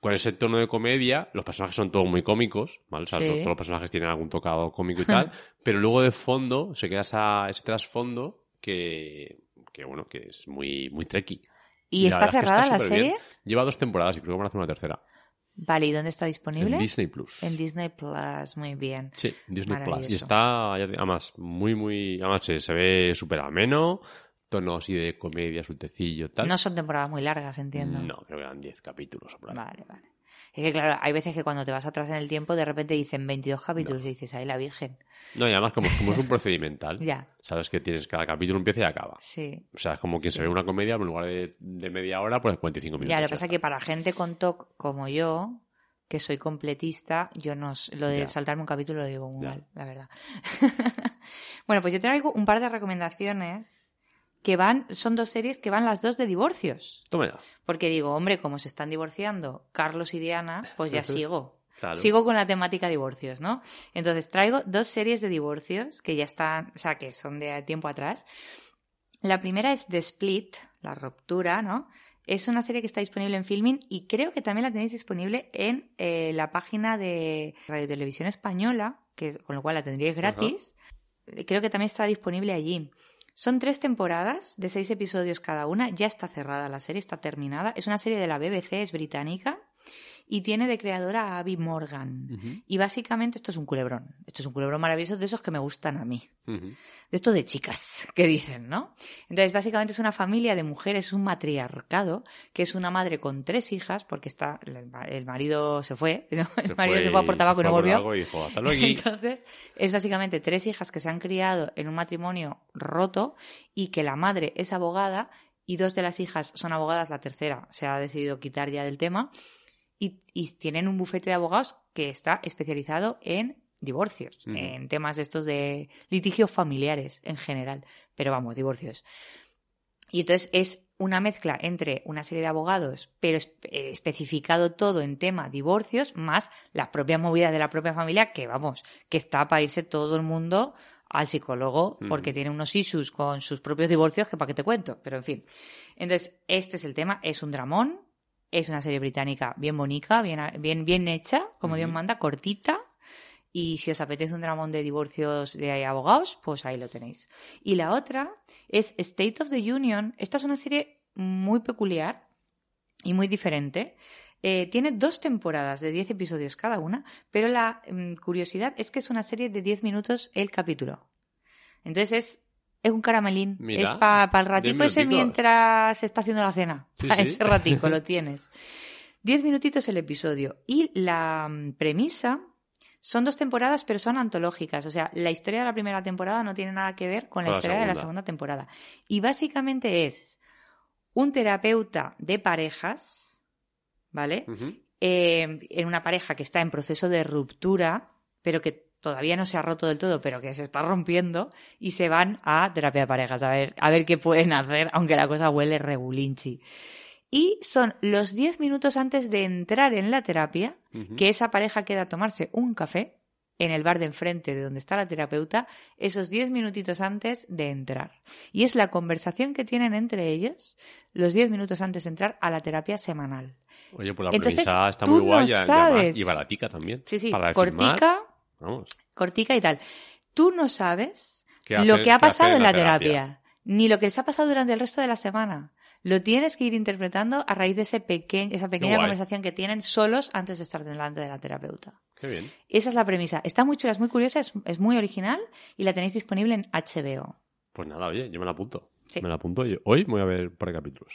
con ese tono de comedia, los personajes son todos muy cómicos, ¿vale? O sea, Sí. todos los personajes tienen algún tocado cómico y tal, pero luego de fondo se queda esa, ese trasfondo que, que, bueno, que es muy, muy trekky. ¿Y, está verdad es que cerrada la serie? Lleva dos temporadas y creo que van a hacer una tercera. Vale, ¿y dónde está disponible? En Disney Plus. En Disney Plus, muy bien. Sí, Disney Plus. Y está, además, muy, muy. Además, se, se ve súper ameno. Tono así de comedia, sueltecillo, tal. No son temporadas muy largas, entiendo. No, creo que eran 10 capítulos o por ahí. Vale, vale. Es que claro, hay veces que cuando te vas atrás en el tiempo, de repente dicen 22 capítulos y dices, ahí la Virgen. No, y además, como, como es un procedimental, Ya, sabes que tienes cada capítulo empieza y acaba. sí. O sea, es como quien se ve una comedia, pero en lugar de, de media hora, pues 45 minutos. Ya, lo que pasa es que para gente con TOC como yo, que soy completista, yo no lo de Ya. saltarme un capítulo lo digo muy Ya. mal, la verdad. bueno, pues yo traigo un par de recomendaciones que van, son dos series que van las dos de divorcios. Toma ya. Porque digo, hombre, como se están divorciando Carlos y Diana, pues ya sigo. Claro. Sigo con la temática divorcios, ¿no? Entonces traigo dos series de divorcios que ya están, o sea, que son de tiempo atrás. La primera es The Split, la ruptura, ¿no? Es una serie que está disponible en Filmin y creo que también la tenéis disponible en eh, la página de Radio Televisión Española, que, con lo cual la tendríais gratis. Creo que también está disponible allí. Son tres temporadas de seis episodios cada una. Ya está cerrada la serie, está terminada. Es una serie de la BBC, es británica. Y tiene de creadora a Abby Morgan. Y básicamente esto es un culebrón. Esto es un culebrón maravilloso de esos que me gustan a mí. De esto de chicas, que dicen, ¿no? Entonces, básicamente es una familia de mujeres, es un matriarcado, que es una madre con tres hijas, porque está, el, ma- el marido se fue, ¿no? el Se marido se fue a por y- tabaco y se no volvió. y dijo, hasta luego. Entonces, es básicamente tres hijas que se han criado en un matrimonio roto y que la madre es abogada y dos de las hijas son abogadas, la tercera se ha decidido quitar ya del tema y, y tienen un bufete de abogados que está especializado en divorcios, en temas de estos de litigios familiares en general, pero vamos, divorcios. Y entonces es una mezcla entre una serie de abogados, pero eh, especificado todo en tema divorcios, más las propias movidas de la propia familia, que vamos, que está para irse todo el mundo al psicólogo porque tiene unos issues con sus propios divorcios que para qué te cuento, pero en fin. Entonces, este es el tema, es un dramón, es una serie británica bien bonita, bien, bien, bien hecha, como Dios manda, cortita, y si os apetece un dramón de divorcios de abogados, pues ahí lo tenéis. Y la otra es State of the Union. Esta es una serie muy peculiar y muy diferente. Eh, tiene dos temporadas de 10 episodios cada una, pero la mm, curiosidad es que es una serie de 10 minutos el capítulo. Entonces es, es un caramelín. Mira, es para el 10 ratico ese mientras se está haciendo la cena. Sí, Para sí. ese ratico lo tienes. 10 minutitos el episodio. Y la mm, premisa son dos temporadas, pero son antológicas. O sea, la historia de la primera temporada no tiene nada que ver con la historia de la segunda. temporada. Y básicamente es un terapeuta de parejas, ¿vale? Eh, en una pareja que está en proceso de ruptura, pero que todavía no se ha roto del todo, pero que se está rompiendo, y se van a terapia de parejas a ver, a ver qué pueden hacer, aunque la cosa huele regulinchi. Y son los 10 minutos antes de entrar en la terapia, que esa pareja queda a tomarse un café en el bar de enfrente de donde está la terapeuta, esos 10 minutitos antes de entrar. Y es la conversación que tienen entre ellos los 10 minutos antes de entrar a la terapia semanal. Oye, pues la Entonces, premisa está muy guay no y además- sabes. y baratica también. Sí, sí, Para cortica, vamos. cortica y tal. Tú no sabes ¿Qué lo que ha pasado en la terapia? terapia, ni lo que les ha pasado durante el resto de la semana. Lo tienes que ir interpretando a raíz de ese peque- esa pequeña guay. conversación que tienen solos antes de estar delante de la terapeuta. Qué bien. Esa es la premisa. Está muy chula, es muy curiosa, es, es muy original y la tenéis disponible en HBO. Pues nada, oye, yo me la apunto. Sí. Me la apunto y hoy voy a ver por capítulos.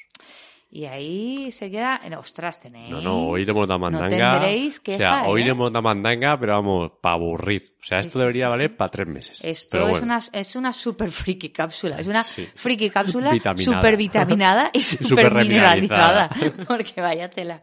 Y ahí se queda... en Ostras, tenéis... No, no, hoy de monta mandanga. No tendréis o queja, sea, hoy ¿eh? de monta mandanga, pero vamos, para aburrir. O sea, esto debería valer para tres meses. Esto es, una, es una super friki cápsula. Es una Sí. friki cápsula Vitaminada. super vitaminada y super mineralizada. Porque vaya tela.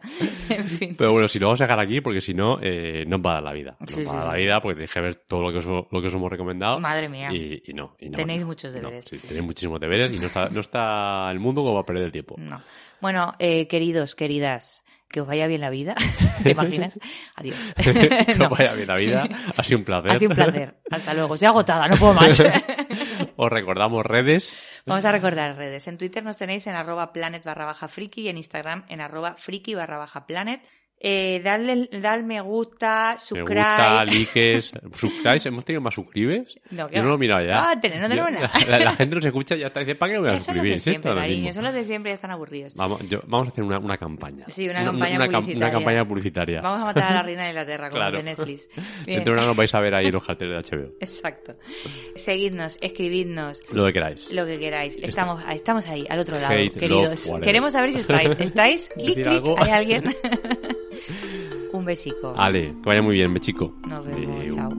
En fin. Pero bueno, si lo vamos a dejar aquí, porque si no, eh, no va a dar la vida. No Sí, va a sí, dar la vida, porque tenéis que ver todo lo que os, lo que os hemos recomendado. Madre mía. Y, y no, y no, Tenéis no, muchos deberes. sí, tenéis muchísimos deberes y no está, no está el mundo como para perder el tiempo. No. Bueno, eh, queridos, queridas, que os vaya bien la vida. ¿Te imaginas? Adiós. que No. os vaya bien la vida. Ha sido un placer. Ha sido un placer. Hasta luego. Estoy agotada, no puedo más. os recordamos redes. Vamos a recordar redes. En Twitter nos tenéis en arroba planet barra baja friki y en Instagram en arroba friki barra baja planet. Eh, dadle, dad me gusta, Me subscribe. gusta, likes, subscribes. ¿Hemos tenido más suscribes? No, Yo no lo he mirado ya. Ah, ten- no tenemos nada. La, la gente nos escucha y ya está. Dice, ¿para qué me voy a Eso los suscribir? de siempre, cariño. Eso los de siempre ya están aburridos. Vamos, yo- vamos a hacer una, una campaña. Sí, una campaña cam- publicitaria. Una campaña publicitaria. Vamos a matar a la reina de Inglaterra, como Claro. de Netflix. Bien. Dentro de una nos vais a ver ahí los carteles de HBO. Exacto. Seguidnos, escribidnos, Lo que queráis. lo que queráis. Estamos, estamos ahí, al otro lado, Hate, queridos. love. Queremos saber si estáis. ¿Estáis? Clic, clic. ¿Hay alguien? Un besico. Ale, que vaya muy bien, me chico. Nos vemos. Chao.